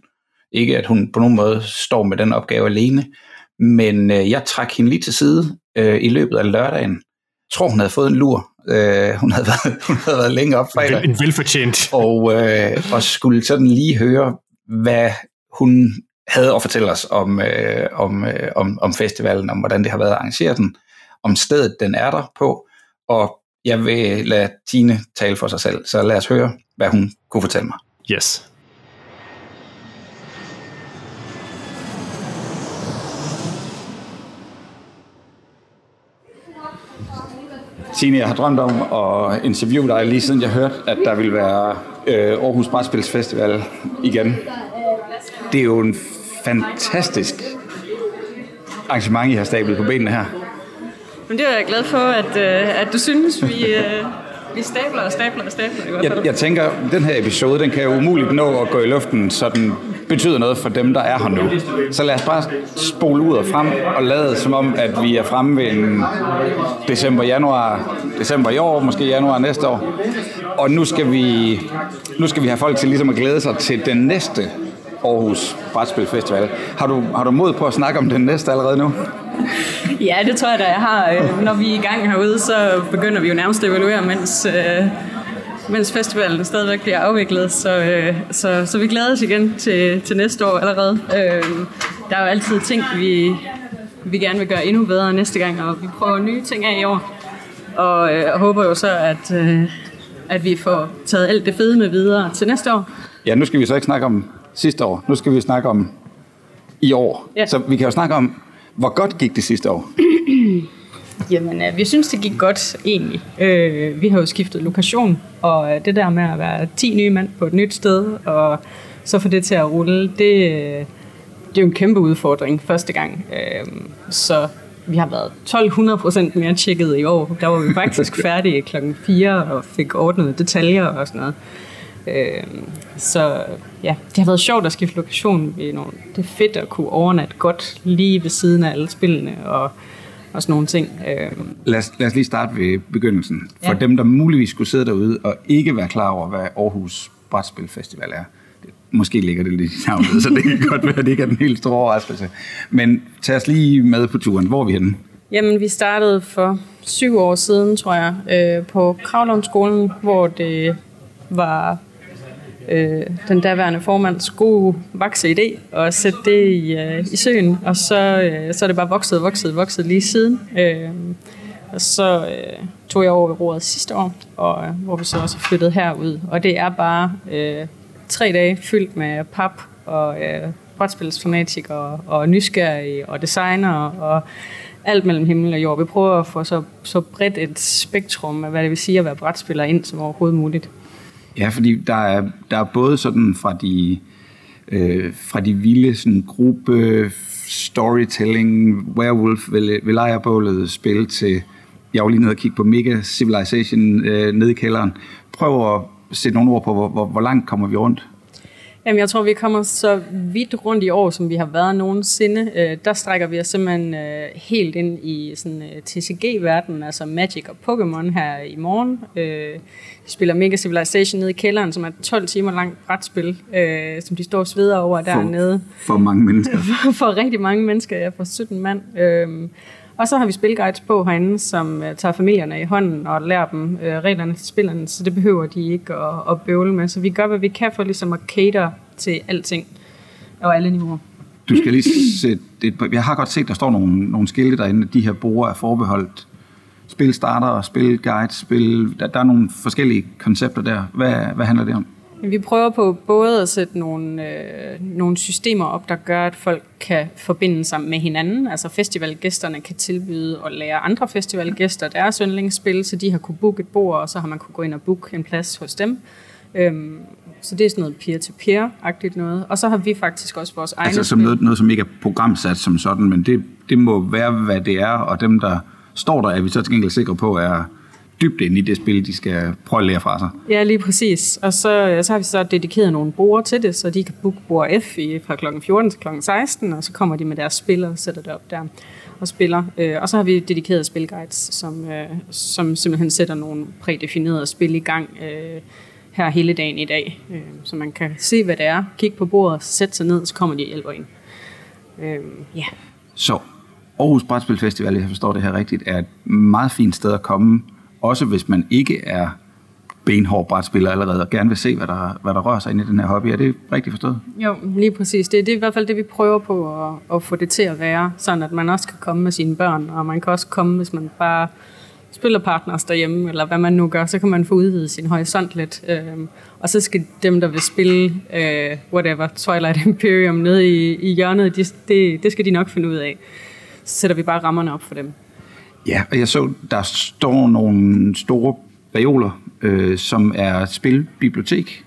Ikke at hun på nogen måde står med den opgave alene, men øh, jeg trak hende lige til side øh, i løbet af lørdagen. Jeg tror, hun havde fået en lur. Øh, hun, havde [LAUGHS] været, hun havde været længe op fredag. En velfortjent. Og, øh, og skulle sådan lige høre, hvad hun havde at fortælle os om, øh, om, øh, om, om festivalen, om hvordan det har været at arrangere den, om stedet, den er der på, og jeg vil lade Tine tale for sig selv, så lad os høre, hvad hun kunne fortælle mig. Yes. Tine, jeg har drømt om at interviewe dig lige siden jeg hørte, at der vil være øh, Aarhus Brætspilsfestival igen. Det er jo en fantastisk arrangement, I har stablet på benene her. Men det er jeg glad for, at, øh, at du synes, vi, øh, vi stabler og stabler og stabler. I hvert fald. Jeg, jeg tænker, den her episode, den kan jo umuligt nå at gå i luften, så den betyder noget for dem, der er her nu. Så lad os bare spole ud og frem og lade som om, at vi er fremme ved en december, januar, december i år, måske januar næste år. Og nu skal vi, nu skal vi have folk til ligesom at glæde sig til den næste Aarhus Brætspil Festival. Har du, har du mod på at snakke om den næste allerede nu? Ja, det tror jeg da, jeg har. Øh, når vi er i gang herude, så begynder vi jo nærmest at evaluere, mens, øh, mens festivalen stadigvæk bliver afviklet. Så, øh, så, så vi glæder os igen til, til næste år allerede. Der er jo altid ting, vi, vi gerne vil gøre endnu bedre næste gang, og vi prøver nye ting af i år. Og jeg håber jo så, at, at vi får taget alt det fede med videre til næste år. Ja, nu skal vi så ikke snakke om sidste år. Nu skal vi snakke om i år. Ja. Så vi kan jo snakke om, hvor godt gik det sidste år? [CLEARS THROAT] Jamen, øh, vi synes, det gik godt egentlig. Øh, vi har jo skiftet lokation, og øh, det der med at være 10 nye mand på et nyt sted, og så få det til at rulle, det, det er jo en kæmpe udfordring første gang. så vi har været 1200 procent mere tjekket i år. Der var vi faktisk [LAUGHS] færdige klokken 4 og fik ordnet detaljer og sådan noget. Øh, så ja, det har været sjovt at skifte lokation. Det er fedt at kunne overnatte godt lige ved siden af alle spillene og, og sådan nogle ting. Øh. Lad, os, lad os lige starte ved begyndelsen. For ja. dem, der muligvis skulle sidde derude og ikke være klar over, hvad Aarhus Brætspil Festival er. Det, måske ligger det lidt i navnet, så det kan [LAUGHS] godt være, at det ikke er den helt store overraskelse. Men tag os lige med på turen. Hvor er vi henne? Jamen, vi startede for syv år siden, tror jeg, øh, på Kravlundskolen, hvor det var øh, den daværende formands gode vakse idé og sætte det i, øh, i søen, og så, øh, så er det bare vokset, vokset, vokset lige siden. Øh, og så øh, tog jeg over i roret sidste år, og, øh, hvor vi så også flyttede herud. Og det er bare øh, tre dage fyldt med pap og øh, brætspilsfanatikere og nysgerrige og designer og alt mellem himmel og jord. Vi prøver at få så, så bredt et spektrum af, hvad det vil sige at være brætspiller ind som overhovedet muligt. Ja, fordi der er, der er både sådan fra de, øh, fra de vilde sådan, gruppe storytelling, werewolf ved, ved spil til, jeg var lige nede og kigge på Mega Civilization øh, nede i kælderen. Prøv at sætte nogle ord på, hvor, hvor, hvor langt kommer vi rundt? Jamen, jeg tror, vi kommer så vidt rundt i år, som vi har været nogensinde. Øh, der strækker vi os simpelthen øh, helt ind i sådan øh, TCG-verdenen, altså Magic og Pokémon her i morgen. Øh, vi spiller Mega Civilization nede i kælderen, som er et 12 timer langt brætspil, øh, som de står og sveder over dernede. For mange mennesker. [LAUGHS] for, for rigtig mange mennesker, ja, for 17 mand. Øh, og så har vi spilguides på herinde, som uh, tager familierne i hånden og lærer dem uh, reglerne til spillerne, så det behøver de ikke at, at bøvle med. Så vi gør, hvad vi kan for ligesom at cater til alting og alle niveauer. Du skal lige sætte et, jeg har godt set, der står nogle, nogle skilte derinde, at de her bruger er forbeholdt spilstarter og spilguide, spil, der, der er nogle forskellige koncepter der. Hvad, hvad handler det om? Vi prøver på både at sætte nogle, øh, nogle systemer op, der gør, at folk kan forbinde sig med hinanden. Altså festivalgæsterne kan tilbyde at lære andre festivalgæster deres yndlingsspil, så de har kunne booke et bord, og så har man kunne gå ind og booke en plads hos dem. Øhm, så det er sådan noget peer-to-peer-agtigt noget. Og så har vi faktisk også vores egne Altså som noget, noget, som ikke er programsat som sådan, men det, det må være, hvad det er, og dem, der står der, er vi så til gengæld sikre på, er dybt ind i det spil, de skal prøve at lære fra sig. Ja, lige præcis. Og så, så har vi så dedikeret nogle brugere til det, så de kan booke bord F i, fra kl. 14 til kl. 16, og så kommer de med deres spil og sætter det op der og spiller. Øh, og så har vi dedikeret spilguides, som, øh, som simpelthen sætter nogle prædefinerede spil i gang øh, her hele dagen i dag. Så man kan se, hvad det er, kigge på bordet, sætte sig ned, så kommer de og hjælper ind. Ja. Så Aarhus Brætspil Festival, jeg forstår det her rigtigt, er et meget fint sted at komme, også hvis man ikke er benhård brætspiller allerede, og gerne vil se, hvad der, hvad der rører sig ind i den her hobby. Er det rigtigt forstået? Jo, lige præcis. Det, det er i hvert fald det, vi prøver på at, at få det til at være, sådan at man også kan komme med sine børn, og man kan også komme, hvis man bare spiller partners derhjemme, eller hvad man nu gør, så kan man få udvidet sin horisont lidt. Øhm, og så skal dem, der vil spille øh, whatever, Twilight Imperium nede i, i hjørnet, de, det, det skal de nok finde ud af så sætter vi bare rammerne op for dem. Ja, og jeg så, der står nogle store reoler, øh, som er spilbibliotek.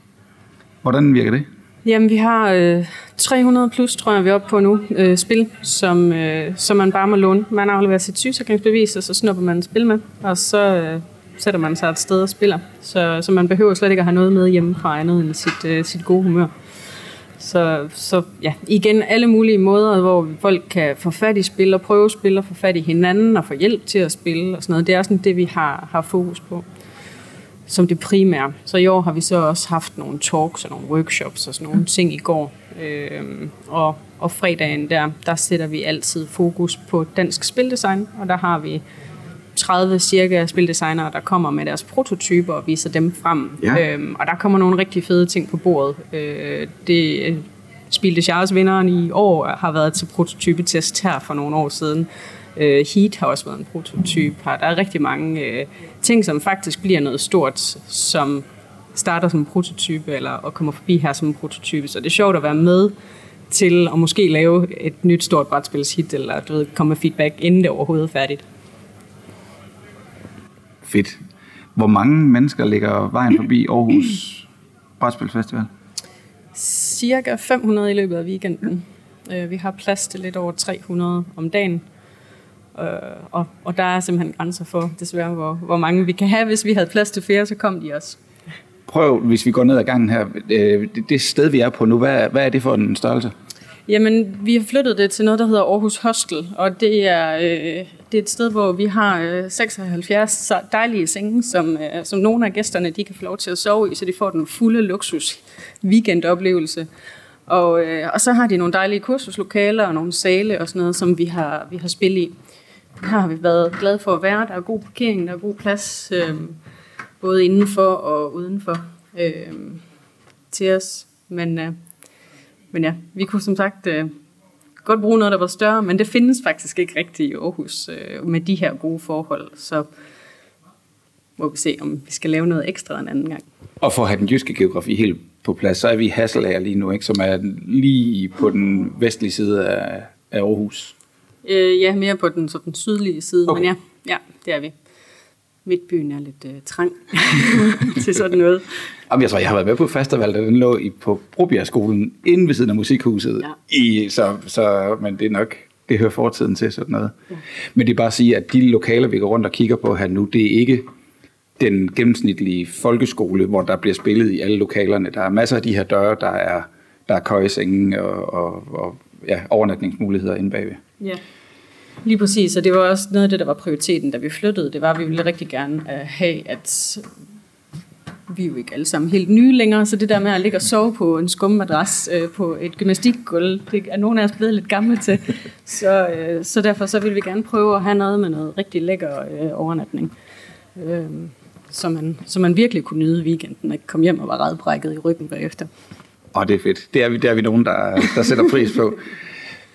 Hvordan virker det? Jamen, vi har øh, 300 plus, tror jeg, vi er oppe på nu, øh, spil, som, øh, som man bare må låne. Man afleverer sit sygesikringsbevis, og så snupper man et spil med, og så øh, sætter man sig et sted og spiller. Så, så man behøver slet ikke at have noget med hjemme fra andet end sit, øh, sit gode humør. Så, så ja, igen alle mulige måder, hvor folk kan få fat i spil og prøve spil og få fat i hinanden og få hjælp til at spille og sådan noget. Det er sådan det, vi har, har fokus på som det primære. Så i år har vi så også haft nogle talks og nogle workshops og sådan nogle ting i går. Øhm, og, og fredagen der, der sætter vi altid fokus på dansk spildesign, og der har vi 30 cirka spildesignere, der kommer med deres prototyper og viser dem frem. Ja. Øhm, og der kommer nogle rigtig fede ting på bordet. Øh, det Spil de Charles vinderen i år har været til prototypetest her for nogle år siden. Øh, Heat har også været en prototype her. Der er rigtig mange øh, ting, som faktisk bliver noget stort, som starter som en prototype, eller og kommer forbi her som en prototype. Så det er sjovt at være med til at måske lave et nyt stort brætspilshit, eller du ved, komme med feedback, inden det overhovedet er færdigt. Fedt. Hvor mange mennesker ligger vejen forbi [CLEARS THROAT] Aarhus Brætspil Festival? Cirka 500 i løbet af weekenden. Øh, vi har plads til lidt over 300 om dagen. Øh, og, og der er simpelthen grænser for, desværre, hvor, hvor mange vi kan have. Hvis vi havde plads til flere, så kom de også. Prøv, hvis vi går ned ad gangen her. Øh, det sted, vi er på nu, hvad, hvad er det for en størrelse? Jamen, vi har flyttet det til noget, der hedder Aarhus Hostel, og det er, øh, det er et sted, hvor vi har øh, 76 dejlige senge, som, øh, som nogle af gæsterne de kan få lov til at sove i, så de får den fulde luksus weekendoplevelse. Og, øh, og så har de nogle dejlige kursuslokaler og nogle sale og sådan noget, som vi har, vi har spillet i. Her har vi været glade for at være. Der er god parkering, der er god plads, øh, både indenfor og udenfor øh, til os. Men øh, men ja, vi kunne som sagt øh, godt bruge noget, der var større, men det findes faktisk ikke rigtigt i Aarhus øh, med de her gode forhold. Så må vi se, om vi skal lave noget ekstra en anden gang. Og for at have den jyske geografi helt på plads, så er vi i Hasselager lige nu, ikke, som er lige på den vestlige side af, af Aarhus. Øh, ja, mere på den, så den sydlige side, okay. men ja, ja, det er vi. Midtbyen er lidt øh, trang [LAUGHS] til sådan noget. Jamen, jeg tror, jeg har været med på festival, da den lå i, på Brobjergskolen, inden ved siden af musikhuset. Ja. I, så, så, men det er nok, det hører fortiden til sådan noget. Ja. Men det er bare at sige, at de lokaler, vi går rundt og kigger på her nu, det er ikke den gennemsnitlige folkeskole, hvor der bliver spillet i alle lokalerne. Der er masser af de her døre, der er, der er køjesenge og, og, og ja, overnatningsmuligheder inde bagved. Ja. Lige præcis, og det var også noget af det, der var prioriteten, da vi flyttede. Det var, at vi ville rigtig gerne øh, have, at vi er jo ikke alle sammen helt nye længere, så det der med at ligge og sove på en skummadras øh, på et gymnastikgulv, det er nogen af os blevet lidt gamle til. Så, øh, så derfor så vil vi gerne prøve at have noget med noget rigtig lækker øh, overnatning. Øh, så, man, så man virkelig kunne nyde weekenden, og ikke komme hjem og var redbrækket i ryggen bagefter. Og det er fedt. Det er vi, det er vi nogen, der, der sætter pris på.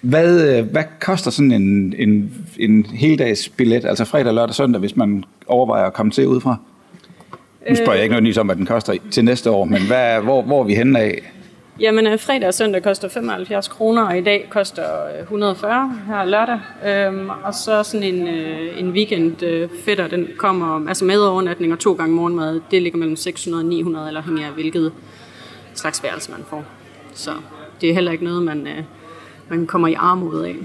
Hvad, øh, hvad koster sådan en, en, en heldags billet, altså fredag, lørdag, søndag, hvis man overvejer at komme til udefra? Nu spørger jeg ikke noget nyt om, hvad den koster til næste år, men hvad, hvor, hvor er vi henne af? Jamen, øh, fredag og søndag koster 75 kroner, og i dag koster øh, 140 her lørdag. Øhm, og så sådan en, en weekend øh, fætter, den kommer altså med overnatning og to gange morgenmad. Det ligger mellem 600 og 900, eller afhængig af hvilket slags værelse man får. Så det er heller ikke noget, man, man kommer i armod af.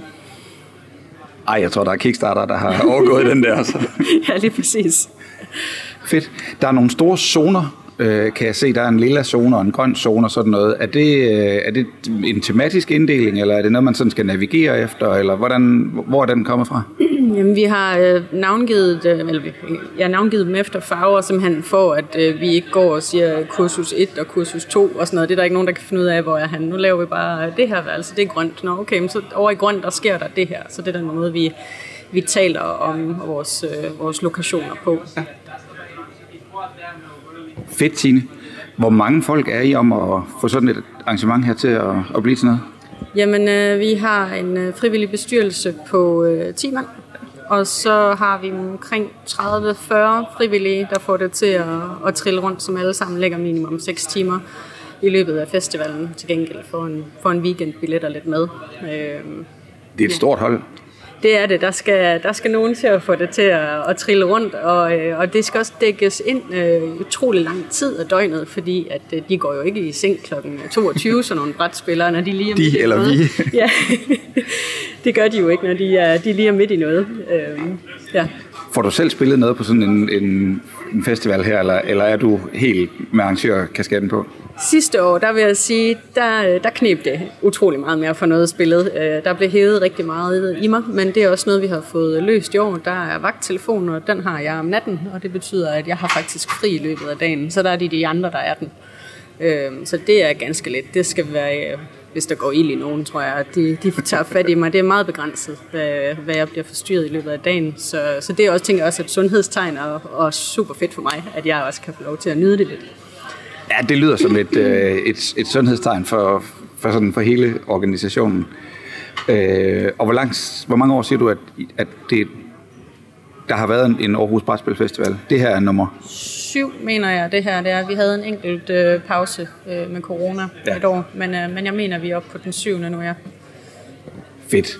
Ej, jeg tror, der er Kickstarter, der har overgået den der. Så. [LAUGHS] ja, lige præcis. Fedt. Der er nogle store zoner, øh, kan jeg se. Der er en lilla zone og en grøn zone og sådan noget. Er det, øh, er det en tematisk inddeling, eller er det noget, man sådan skal navigere efter, eller hvordan, hvor er den kommet fra? Jamen, vi har øh, navngivet, øh, eller, jeg har navngivet dem efter farver, simpelthen for, at øh, vi ikke går og siger kursus 1 og kursus 2 og sådan noget. Det er der ikke nogen, der kan finde ud af, hvor er han. Nu laver vi bare det her, altså det er grønt. Nå, okay, men så over i grønt, der sker der det her. Så det er den måde, vi, vi taler om vores, øh, vores lokationer på. Ja. Fedt, Tine. Hvor mange folk er I om at få sådan et arrangement her til at, at blive til noget? Jamen, øh, vi har en øh, frivillig bestyrelse på øh, 10 mand, og så har vi omkring 30-40 frivillige, der får det til at, at trille rundt, som alle sammen lægger minimum 6 timer i løbet af festivalen til gengæld for en, for en weekendbillet og lidt med. Øh, det er et stort hold. Det er det. Der skal, der skal nogen til at få det til at, at trille rundt, og, øh, og det skal også dækkes ind øh, utrolig lang tid af døgnet, fordi at øh, de går jo ikke i seng kl. 22, sådan nogle brætspillere, når de lige er de midt eller noget. vi. [LAUGHS] ja, det gør de jo ikke, når de er, de lige er midt i noget. Øh, ja. Får du selv spillet noget på sådan en, en, en festival her, eller, eller er du helt med arrangørkasketten på? Sidste år, der vil jeg sige, der, øh, der knep det utrolig meget mere for noget spillet. Øh, der blev hævet rigtig meget i mig, men det er også noget, vi har fået løst i år. Der er vagttelefon, og den har jeg om natten, og det betyder, at jeg har faktisk fri i løbet af dagen. Så der er de de andre, der er den. Øh, så det er ganske let. Det skal være, hvis der går ild i nogen, tror jeg, at de, de tager fat i mig. Det er meget begrænset, hvad jeg bliver forstyrret i løbet af dagen. Så, så det er også, tænker jeg også, et sundhedstegn, og, og super fedt for mig, at jeg også kan få lov til at nyde det lidt. Ja, det lyder som et, øh, et, et sundhedstegn for, for, sådan, for hele organisationen. Øh, og hvor, langt, hvor mange år siger du, at, at det, der har været en, en Aarhus Brætspil Festival? Det her er nummer? Syv, mener jeg, det her. Det er. Vi havde en enkelt øh, pause øh, med corona ja. et år, men, øh, men jeg mener, vi er oppe på den syvende nu, ja. Fedt.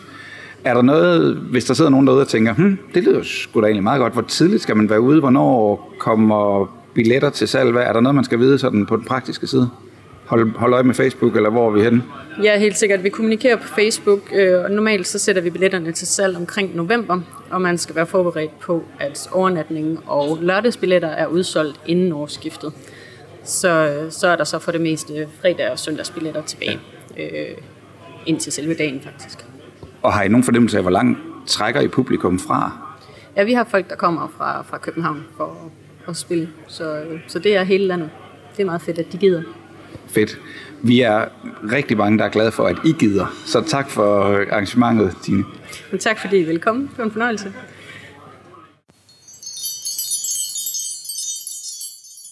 Er der noget, hvis der sidder nogen derude og tænker, hm, det lyder sgu da egentlig meget godt, hvor tidligt skal man være ude, hvornår kommer billetter til salg? Hvad, er der noget, man skal vide sådan på den praktiske side? Hold, hold øje med Facebook, eller hvor er vi henne? Ja, helt sikkert. Vi kommunikerer på Facebook, øh, og normalt så sætter vi billetterne til salg omkring november, og man skal være forberedt på, at overnatningen og lørdagsbilletter er udsolgt inden årsskiftet. Så, så er der så for det meste fredag- og søndagsbilletter tilbage, øh, indtil selve dagen faktisk. Og har I nogen fornemmelse af, hvor langt trækker I publikum fra? Ja, vi har folk, der kommer fra, fra København for at spille, så, så det er hele landet. Det er meget fedt, at de gider. Fedt. Vi er rigtig mange, der er glade for, at I gider. Så tak for arrangementet, Tine. Men tak fordi I ville komme. Det var en fornøjelse.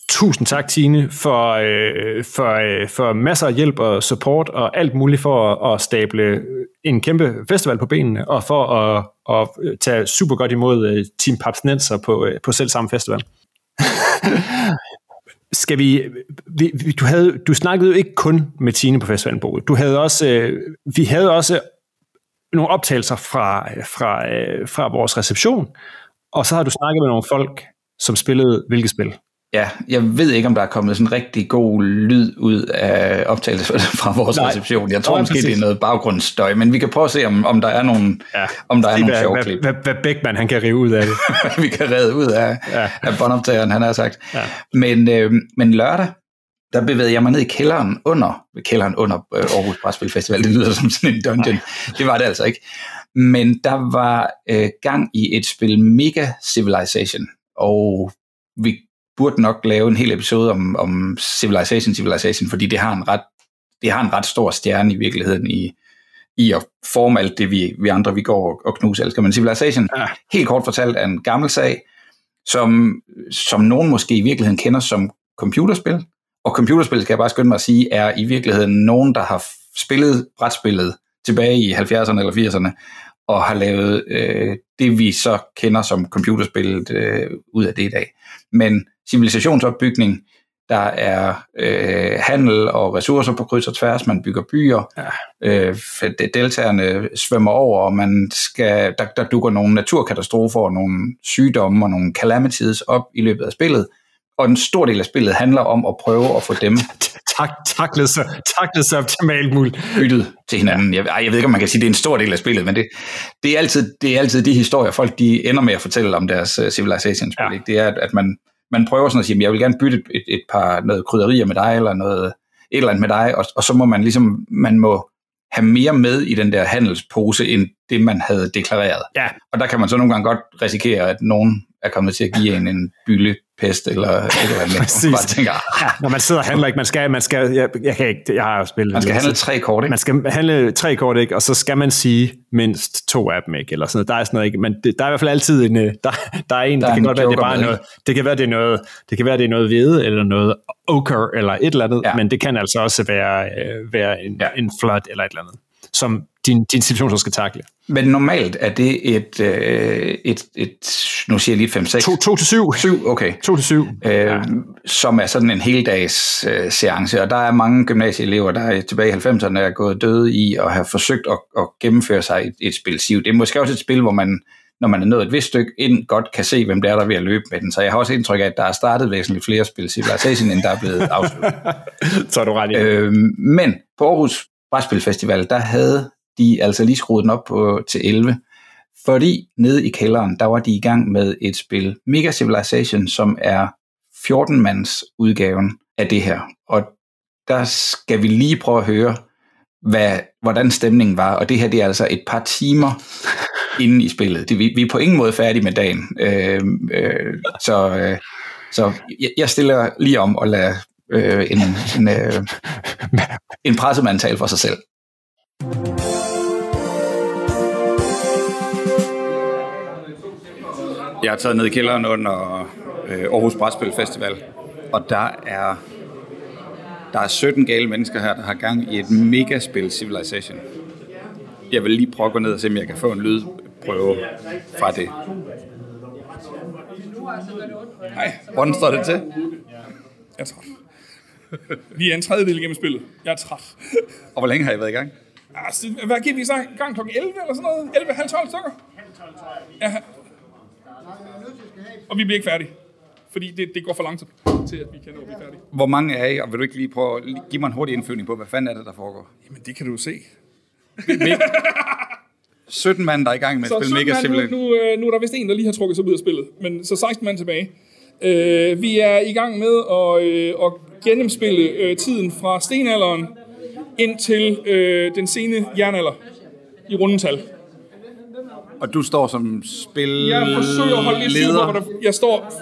Tusind tak, Tine, for, øh, for, øh, for masser af hjælp og support og alt muligt for at, at stable en kæmpe festival på benene, og for at, at tage super godt imod øh, Team Papsnenser på, øh, på selv samme festival. [LAUGHS] Skal vi, vi, du, havde, du snakkede jo ikke kun med Tine på festivalen, Du havde også, øh, vi havde også nogle optagelser fra, fra, øh, fra vores reception, og så har du snakket med nogle folk, som spillede hvilket spil? Ja, jeg ved ikke, om der er kommet sådan en rigtig god lyd ud af optagelser [LAUGHS] fra vores Nej. reception. Jeg tror Nej, måske, præcis. det er noget baggrundsstøj, men vi kan prøve at se, om, om der er nogle, ja. om der er nogle sjove klip. Hvad, hvad Beckmann, han kan rive ud af det. [LAUGHS] vi kan redde ud af, ja. af båndoptageren, han har sagt. Ja. Men, øh, men lørdag, der bevægede jeg mig ned i kælderen under, kælderen under øh, Aarhus Brætspil Festival. Det lyder [LAUGHS] som sådan en dungeon. Nej. Det var det altså ikke. Men der var øh, gang i et spil Mega Civilization, og vi burde nok lave en hel episode om, om Civilization Civilization, fordi det har en ret, det har en ret stor stjerne i virkeligheden i, i at forme alt det, vi, vi andre vi går og knuser elsker. Men Civilization, ja. helt kort fortalt, er en gammel sag, som, som nogen måske i virkeligheden kender som computerspil. Og computerspil, skal jeg bare skynde mig at sige, er i virkeligheden nogen, der har spillet brætspillet tilbage i 70'erne eller 80'erne, og har lavet øh, det, vi så kender som computerspillet øh, ud af det i dag. Men civilisationsopbygning, der er øh, handel og ressourcer på kryds og tværs, man bygger byer, ja. øh, deltagerne svømmer over, og man skal, der, der dukker nogle naturkatastrofer og nogle sygdomme og nogle calamities op i løbet af spillet, og en stor del af spillet handler om at prøve at få dem [LAUGHS] tak, taklet, så, taklet så optimalt muligt. Byttet til hinanden. Jeg, jeg ved ikke, om man kan sige, at det er en stor del af spillet, men det, det, er, altid, det er altid de historier, folk de ender med at fortælle om deres uh, Civilization-spil. Ja. Det er, at man, man prøver sådan at sige, jeg vil gerne bytte et, et par noget krydderier med dig, eller noget, et eller andet med dig, og, og så må man ligesom, man må have mere med i den der handelspose, end det, man havde deklareret. Ja. Og der kan man så nogle gange godt risikere, at nogen er kommet til at give en en bylle pest eller et eller andet. [LAUGHS] Præcis. Bare tænker, ah. Når man sidder og handler, ikke? Man skal, man skal, jeg, jeg, kan ikke, jeg har jo spillet. Man skal handle tre kort, ikke? Man skal handle tre kort, ikke? Og så skal man sige mindst to af dem, ikke? Eller sådan noget. Der er sådan noget, ikke? Men det, der er i hvert fald altid en, øh, der, der er en, der det kan godt være, det er bare med, noget, det kan være, det er noget, det kan være, det er noget hvede, eller noget ochre, eller et eller andet, ja. men det kan altså også være, øh, være en, ja. en flood, eller et eller andet som din, din situation så skal takle. Men normalt er det et, øh, et, et nu siger jeg lige 5-6. 2 to, til 7. 7, okay. 2 til 7. Øh, ja. Som er sådan en heldags øh, seance, og der er mange gymnasieelever, der er tilbage i 90'erne er gået døde i at have forsøgt at, at gennemføre sig et, et spil SIV. Det er måske også et spil, hvor man når man er nået et vist stykke ind, godt kan se, hvem det er, der er ved at løbe med den. Så jeg har også indtryk af, at der er startet væsentligt flere spil Civilization, end der er blevet afsluttet. [LAUGHS] så er du ret i. Øh, men på Aarhus Brætspilfestival, der havde de altså lige skruet den op på, til 11, fordi nede i kælderen, der var de i gang med et spil, Mega Civilization, som er 14-mands udgaven af det her. Og der skal vi lige prøve at høre, hvad, hvordan stemningen var, og det her det er altså et par timer [LAUGHS] inde i spillet. Det, vi, vi er på ingen måde færdige med dagen. Øh, øh, så øh, så jeg, jeg stiller lige om og lader øh, en, en, øh, en pressemand tale for sig selv. Jeg har taget ned i kælderen under øh, Aarhus Brætspil Festival, og der er, der er 17 gale mennesker her, der har gang i et megaspil Civilization. Jeg vil lige prøve at gå ned og se, om jeg kan få en lydprøve fra det. Hej, hvordan står det til? Jeg tror. Vi er en tredjedel gennem spillet. Jeg er træt. Og hvor længe har I været i gang? Altså, hvad giver vi så? Gang kl. 11 eller sådan noget? 11, halv 12 stykker? Ja, og vi bliver ikke færdige. Fordi det, det går for langsomt til, at vi kan nå at blive færdige. Hvor mange er I, og vil du ikke lige prøve at give mig en hurtig indflyvning på, hvad fanden er det, der foregår? Jamen, det kan du se. 17 mand, der er i gang med at spille Mega Civilization. Nu, nu, øh, nu er der vist en, der lige har trukket sig ud af spillet, men så 16 mand tilbage. Uh, vi er i gang med at, at gennemspille uh, tiden fra stenalderen ind til uh, den sene jernalder i rundetal. Og du står som spil Jeg forsøger at holde lidt styr på, hvad der, jeg, står,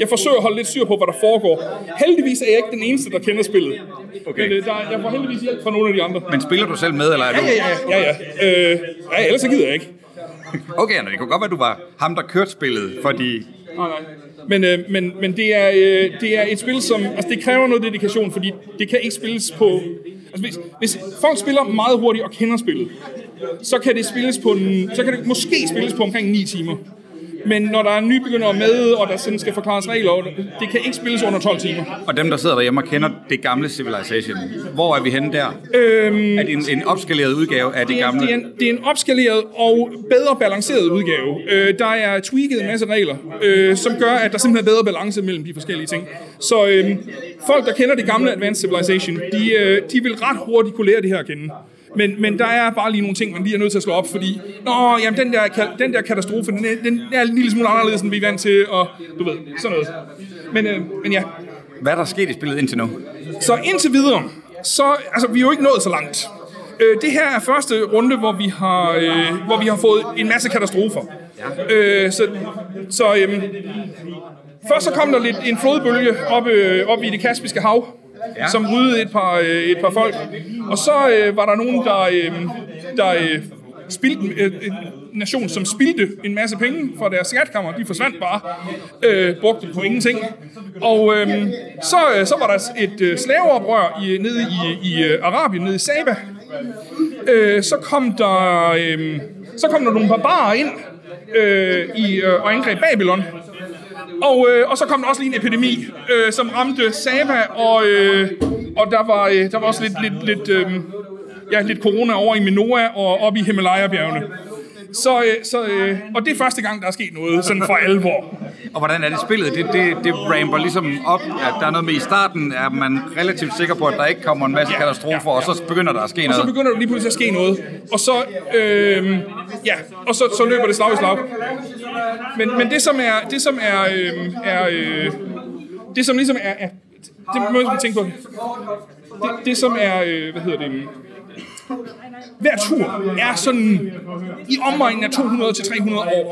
jeg forsøger at holde lidt styr på, hvad der foregår. Heldigvis er jeg ikke den eneste, der kender spillet. Okay. Men øh, der, jeg får heldigvis hjælp fra nogle af de andre. Men spiller du selv med, eller er ja, du... Ja, ja, ja. ja. Øh, ja ellers så gider jeg ikke. [LAUGHS] Okay, Anna, det kunne godt være, at du var ham, der kørte spillet, fordi... Nej, nej. Men, øh, men, men det, er, øh, det er et spil, som... Altså, det kræver noget dedikation, fordi det kan ikke spilles på... Altså, hvis, hvis folk spiller meget hurtigt og kender spillet, så kan det spilles på en, så kan det måske spilles på omkring 9 timer. Men når der er nybegyndere med, og der sådan skal forklares regler, det kan ikke spilles under 12 timer. Og dem, der sidder derhjemme og kender det gamle Civilization, hvor er vi henne der? Øhm, er det en, en opskaleret udgave af det, det gamle? Det er, en, det er en opskaleret og bedre balanceret udgave. Øh, der er tweaked en masse regler, øh, som gør, at der simpelthen er bedre balance mellem de forskellige ting. Så øh, folk, der kender det gamle Advanced Civilization, de, øh, de vil ret hurtigt kunne lære det her at kende. Men, men der er bare lige nogle ting, man lige er nødt til at slå op, fordi Nå, jamen, den, der, den der katastrofe, den, den er en lille smule anderledes, end vi er vant til, og du ved, sådan noget. Men, øh, men ja. Hvad er der sket i spillet indtil nu? Så indtil videre, så, altså, vi er jo ikke nået så langt. Øh, det her er første runde, hvor vi har, øh, hvor vi har fået en masse katastrofer. Ja. Øh, så så øhm, først så kom der lidt en flodbølge op, øh, op i det Kaspiske hav, ja. som ryddede et par, øh, et par folk. Og så øh, var der nogen, der, øh, der øh, spildte, øh, en nation, som spildte en masse penge fra deres skatkammer. De forsvandt bare, øh, brugte på ingenting. Og øh, så, øh, så var der et øh, slaveoprør i, nede i, i øh, Arabien, nede i Saba. Øh, så kom der... Øh, så kom der nogle barbarer ind øh, i, øh, og angreb Babylon. Og, øh, og så kom der også lige en epidemi, øh, som ramte Saba, og, øh, og der, var, øh, der var også lidt, lidt, lidt, øh, ja, lidt corona over i Minoa og op i Himalaya-bjergene. Så, øh, så, øh, og det er første gang, der er sket noget sådan for alvor. Og hvordan er det spillet? Det, det, det ramper ligesom op, at der er noget med i starten, er man relativt sikker på, at der ikke kommer en masse ja, katastrofer, ja, ja. og så begynder der at ske noget. Og så begynder der lige pludselig at ske noget. Og så, øh, ja, og så, så løber det slag i slag. Men, men det som er, det som er, øh, er øh, det som ligesom er, er det må man tænke på. Det, det som er, øh, hvad hedder det, hver tur er sådan i omegnen af 200-300 år.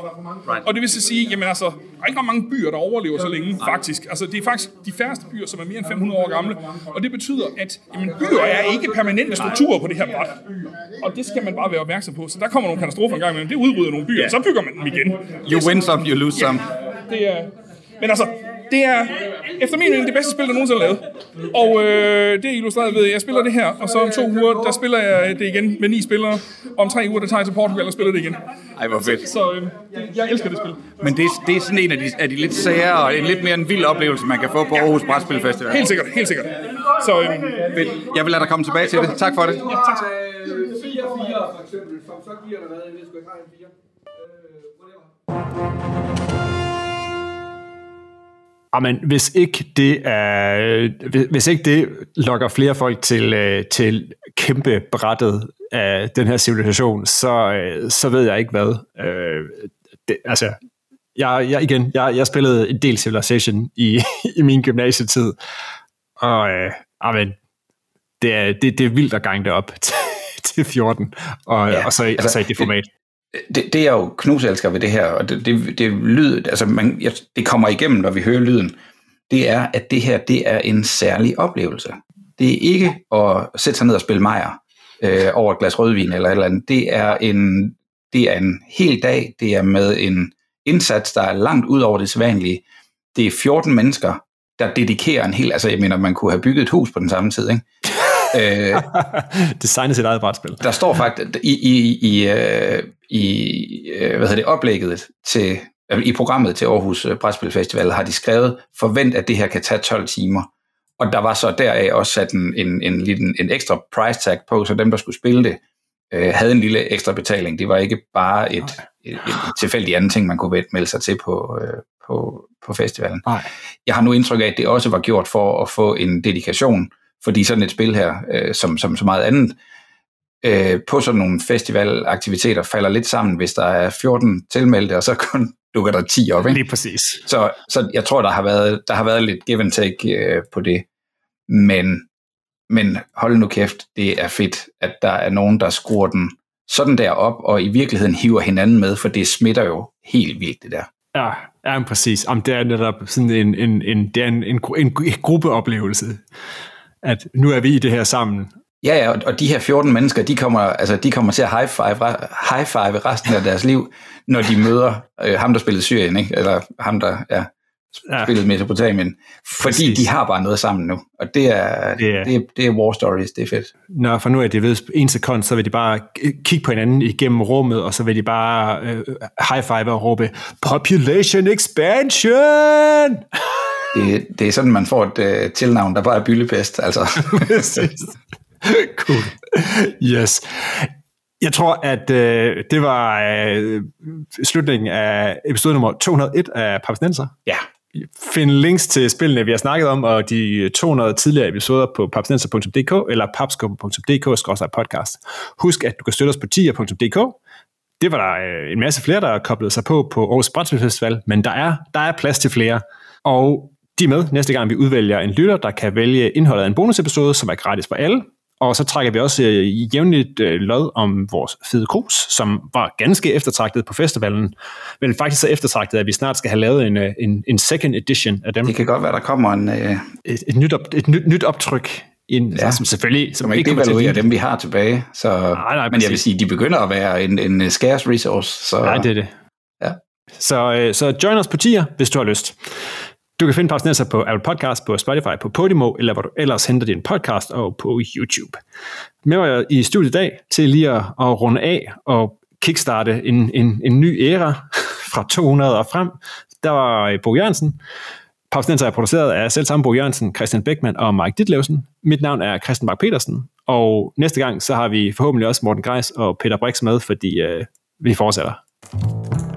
Og det vil så sige, jamen altså, der er ikke mange byer, der overlever så længe, faktisk. Altså, det er faktisk de færreste byer, som er mere end 500 år gamle. Og det betyder, at jamen, byer er ikke permanente strukturer på det her bræt. Og det skal man bare være opmærksom på. Så der kommer nogle katastrofer en gang imellem. Det udrydder nogle byer, og så bygger man dem igen. You win some, you lose some. Det er, men altså, det er efter min mening det bedste spil, der nogensinde er lavet. Og øh, det er illustreret ved, at jeg spiller det her, og så om to uger, der spiller jeg det igen med ni spillere. Om tre uger, der tager jeg til Portugal og spiller det igen. Ej, hvor fedt. Så øh, jeg elsker det spil. Men det, det er sådan en af de, af de lidt sære og en lidt mere en vild oplevelse, man kan få på Aarhus Brætspil Festival. Helt sikkert, helt sikkert. Så, øh, fedt. Jeg vil lade dig komme tilbage til det. Tak for det. Ja, tak. 4-4 for eksempel, som så giver der hvad, jeg ved sgu ikke, har en 4. Øh, whatever. Amen, hvis ikke det er, hvis ikke det lokker flere folk til, øh, til kæmpe brættet af den her civilisation, så, øh, så ved jeg ikke hvad. Øh, det, altså, jeg, jeg, igen, jeg, jeg spillede en del Civilization i, [LAUGHS] i min gymnasietid, og øh, amen, det er, det, det er vildt at gange det op [LAUGHS] til, til 14, og, ja, og så, altså, og så i det format det, det er jo knuselsker ved det her, og det, det, det lyd, altså man, jeg, det kommer igennem, når vi hører lyden, det er, at det her, det er en særlig oplevelse. Det er ikke at sætte sig ned og spille mejer øh, over et glas rødvin eller et eller andet. Det er en, det er en hel dag, det er med en indsats, der er langt ud over det sædvanlige. Det er 14 mennesker, der dedikerer en hel, altså jeg mener, man kunne have bygget et hus på den samme tid, ikke? Øh, [LAUGHS] Designet sit eget brætspil. Der står faktisk i, i, i, øh, i øh, hvad hedder det, oplægget til, øh, i programmet til Aarhus Brætspil Festival, har de skrevet, forvent at det her kan tage 12 timer. Og der var så deraf også sat en, en, en, en, en ekstra price tag på, så dem, der skulle spille det, øh, havde en lille ekstra betaling. Det var ikke bare et, et, et tilfældigt andet ting, man kunne melde sig til på, øh, på, på festivalen. Nej. Jeg har nu indtryk af, at det også var gjort for at få en dedikation fordi sådan et spil her, øh, som, som så meget andet, øh, på sådan nogle festivalaktiviteter falder lidt sammen, hvis der er 14 tilmeldte, og så kun [LAUGHS] dukker der 10 op. Ikke? Lige præcis. Så, så jeg tror, der har været, der har været lidt give and take øh, på det. Men, men hold nu kæft, det er fedt, at der er nogen, der skruer den sådan der op, og i virkeligheden hiver hinanden med, for det smitter jo helt vildt, det der. Ja, ja præcis. Jamen, det er netop sådan en, en, en, det er en, en, en gruppeoplevelse at nu er vi i det her sammen. Ja, ja, og de her 14 mennesker, de kommer, altså, de kommer til at high five, high five resten af deres liv, når de møder øh, ham, der spillede Syrien, ikke? eller ham, der ja, spillede ja. Mesopotamien. Fordi Præcis. de har bare noget sammen nu, og det er, det er, det er, det er war stories, det er fedt. Når for nu er det ved en sekund, så vil de bare kigge på hinanden igennem rummet, og så vil de bare øh, high five og råbe, Population expansion! Det, det er sådan, man får et uh, tilnavn, der bare er byllebest. Altså. [LAUGHS] cool. Yes. Jeg tror, at øh, det var øh, slutningen af episode nummer 201 af Papsnenser. Ja. Find links til spillene, vi har snakket om, og de 200 tidligere episoder på papsnenser.dk eller papskubber.dk-podcast. Husk, at du kan støtte os på tier.dk. Det var der øh, en masse flere, der koblede sig på på Aarhus Brætspil Festival, men der er, der er plads til flere. Og de er med næste gang, vi udvælger en lytter, der kan vælge indholdet af en bonusepisode, som er gratis for alle. og så trækker vi også øh, jævnligt øh, lod om vores fede krus, som var ganske eftertragtet på festivalen, men faktisk så eftertragtet, at vi snart skal have lavet en, øh, en, en second edition af dem. Det kan godt være, der kommer en... Øh, Et, et, nyt, op, et nyt, nyt optryk, en, Ja. som selvfølgelig som som ikke devaluerer dem, vi har tilbage. Så, nej, men jeg vil sige, de begynder at være en, en scarce resource. Så, Nej, det er det. Ja. Så, så join os på tier, hvis du har lyst. Du kan finde Papsnæsser på Apple Podcast, på Spotify, på Podimo, eller hvor du ellers henter din podcast, og på YouTube. Med mig i studiet i dag til lige at, at runde af og kickstarte en, en, en ny æra [LAUGHS] fra 200 og frem. Der var øh, Bo Jørgensen. Pausnenser er produceret af selv samme Bo Jørgensen, Christian Beckmann og Mike Ditlevsen. Mit navn er Christian Bak petersen og næste gang så har vi forhåbentlig også Morten Greis og Peter Brix med, fordi øh, vi fortsætter.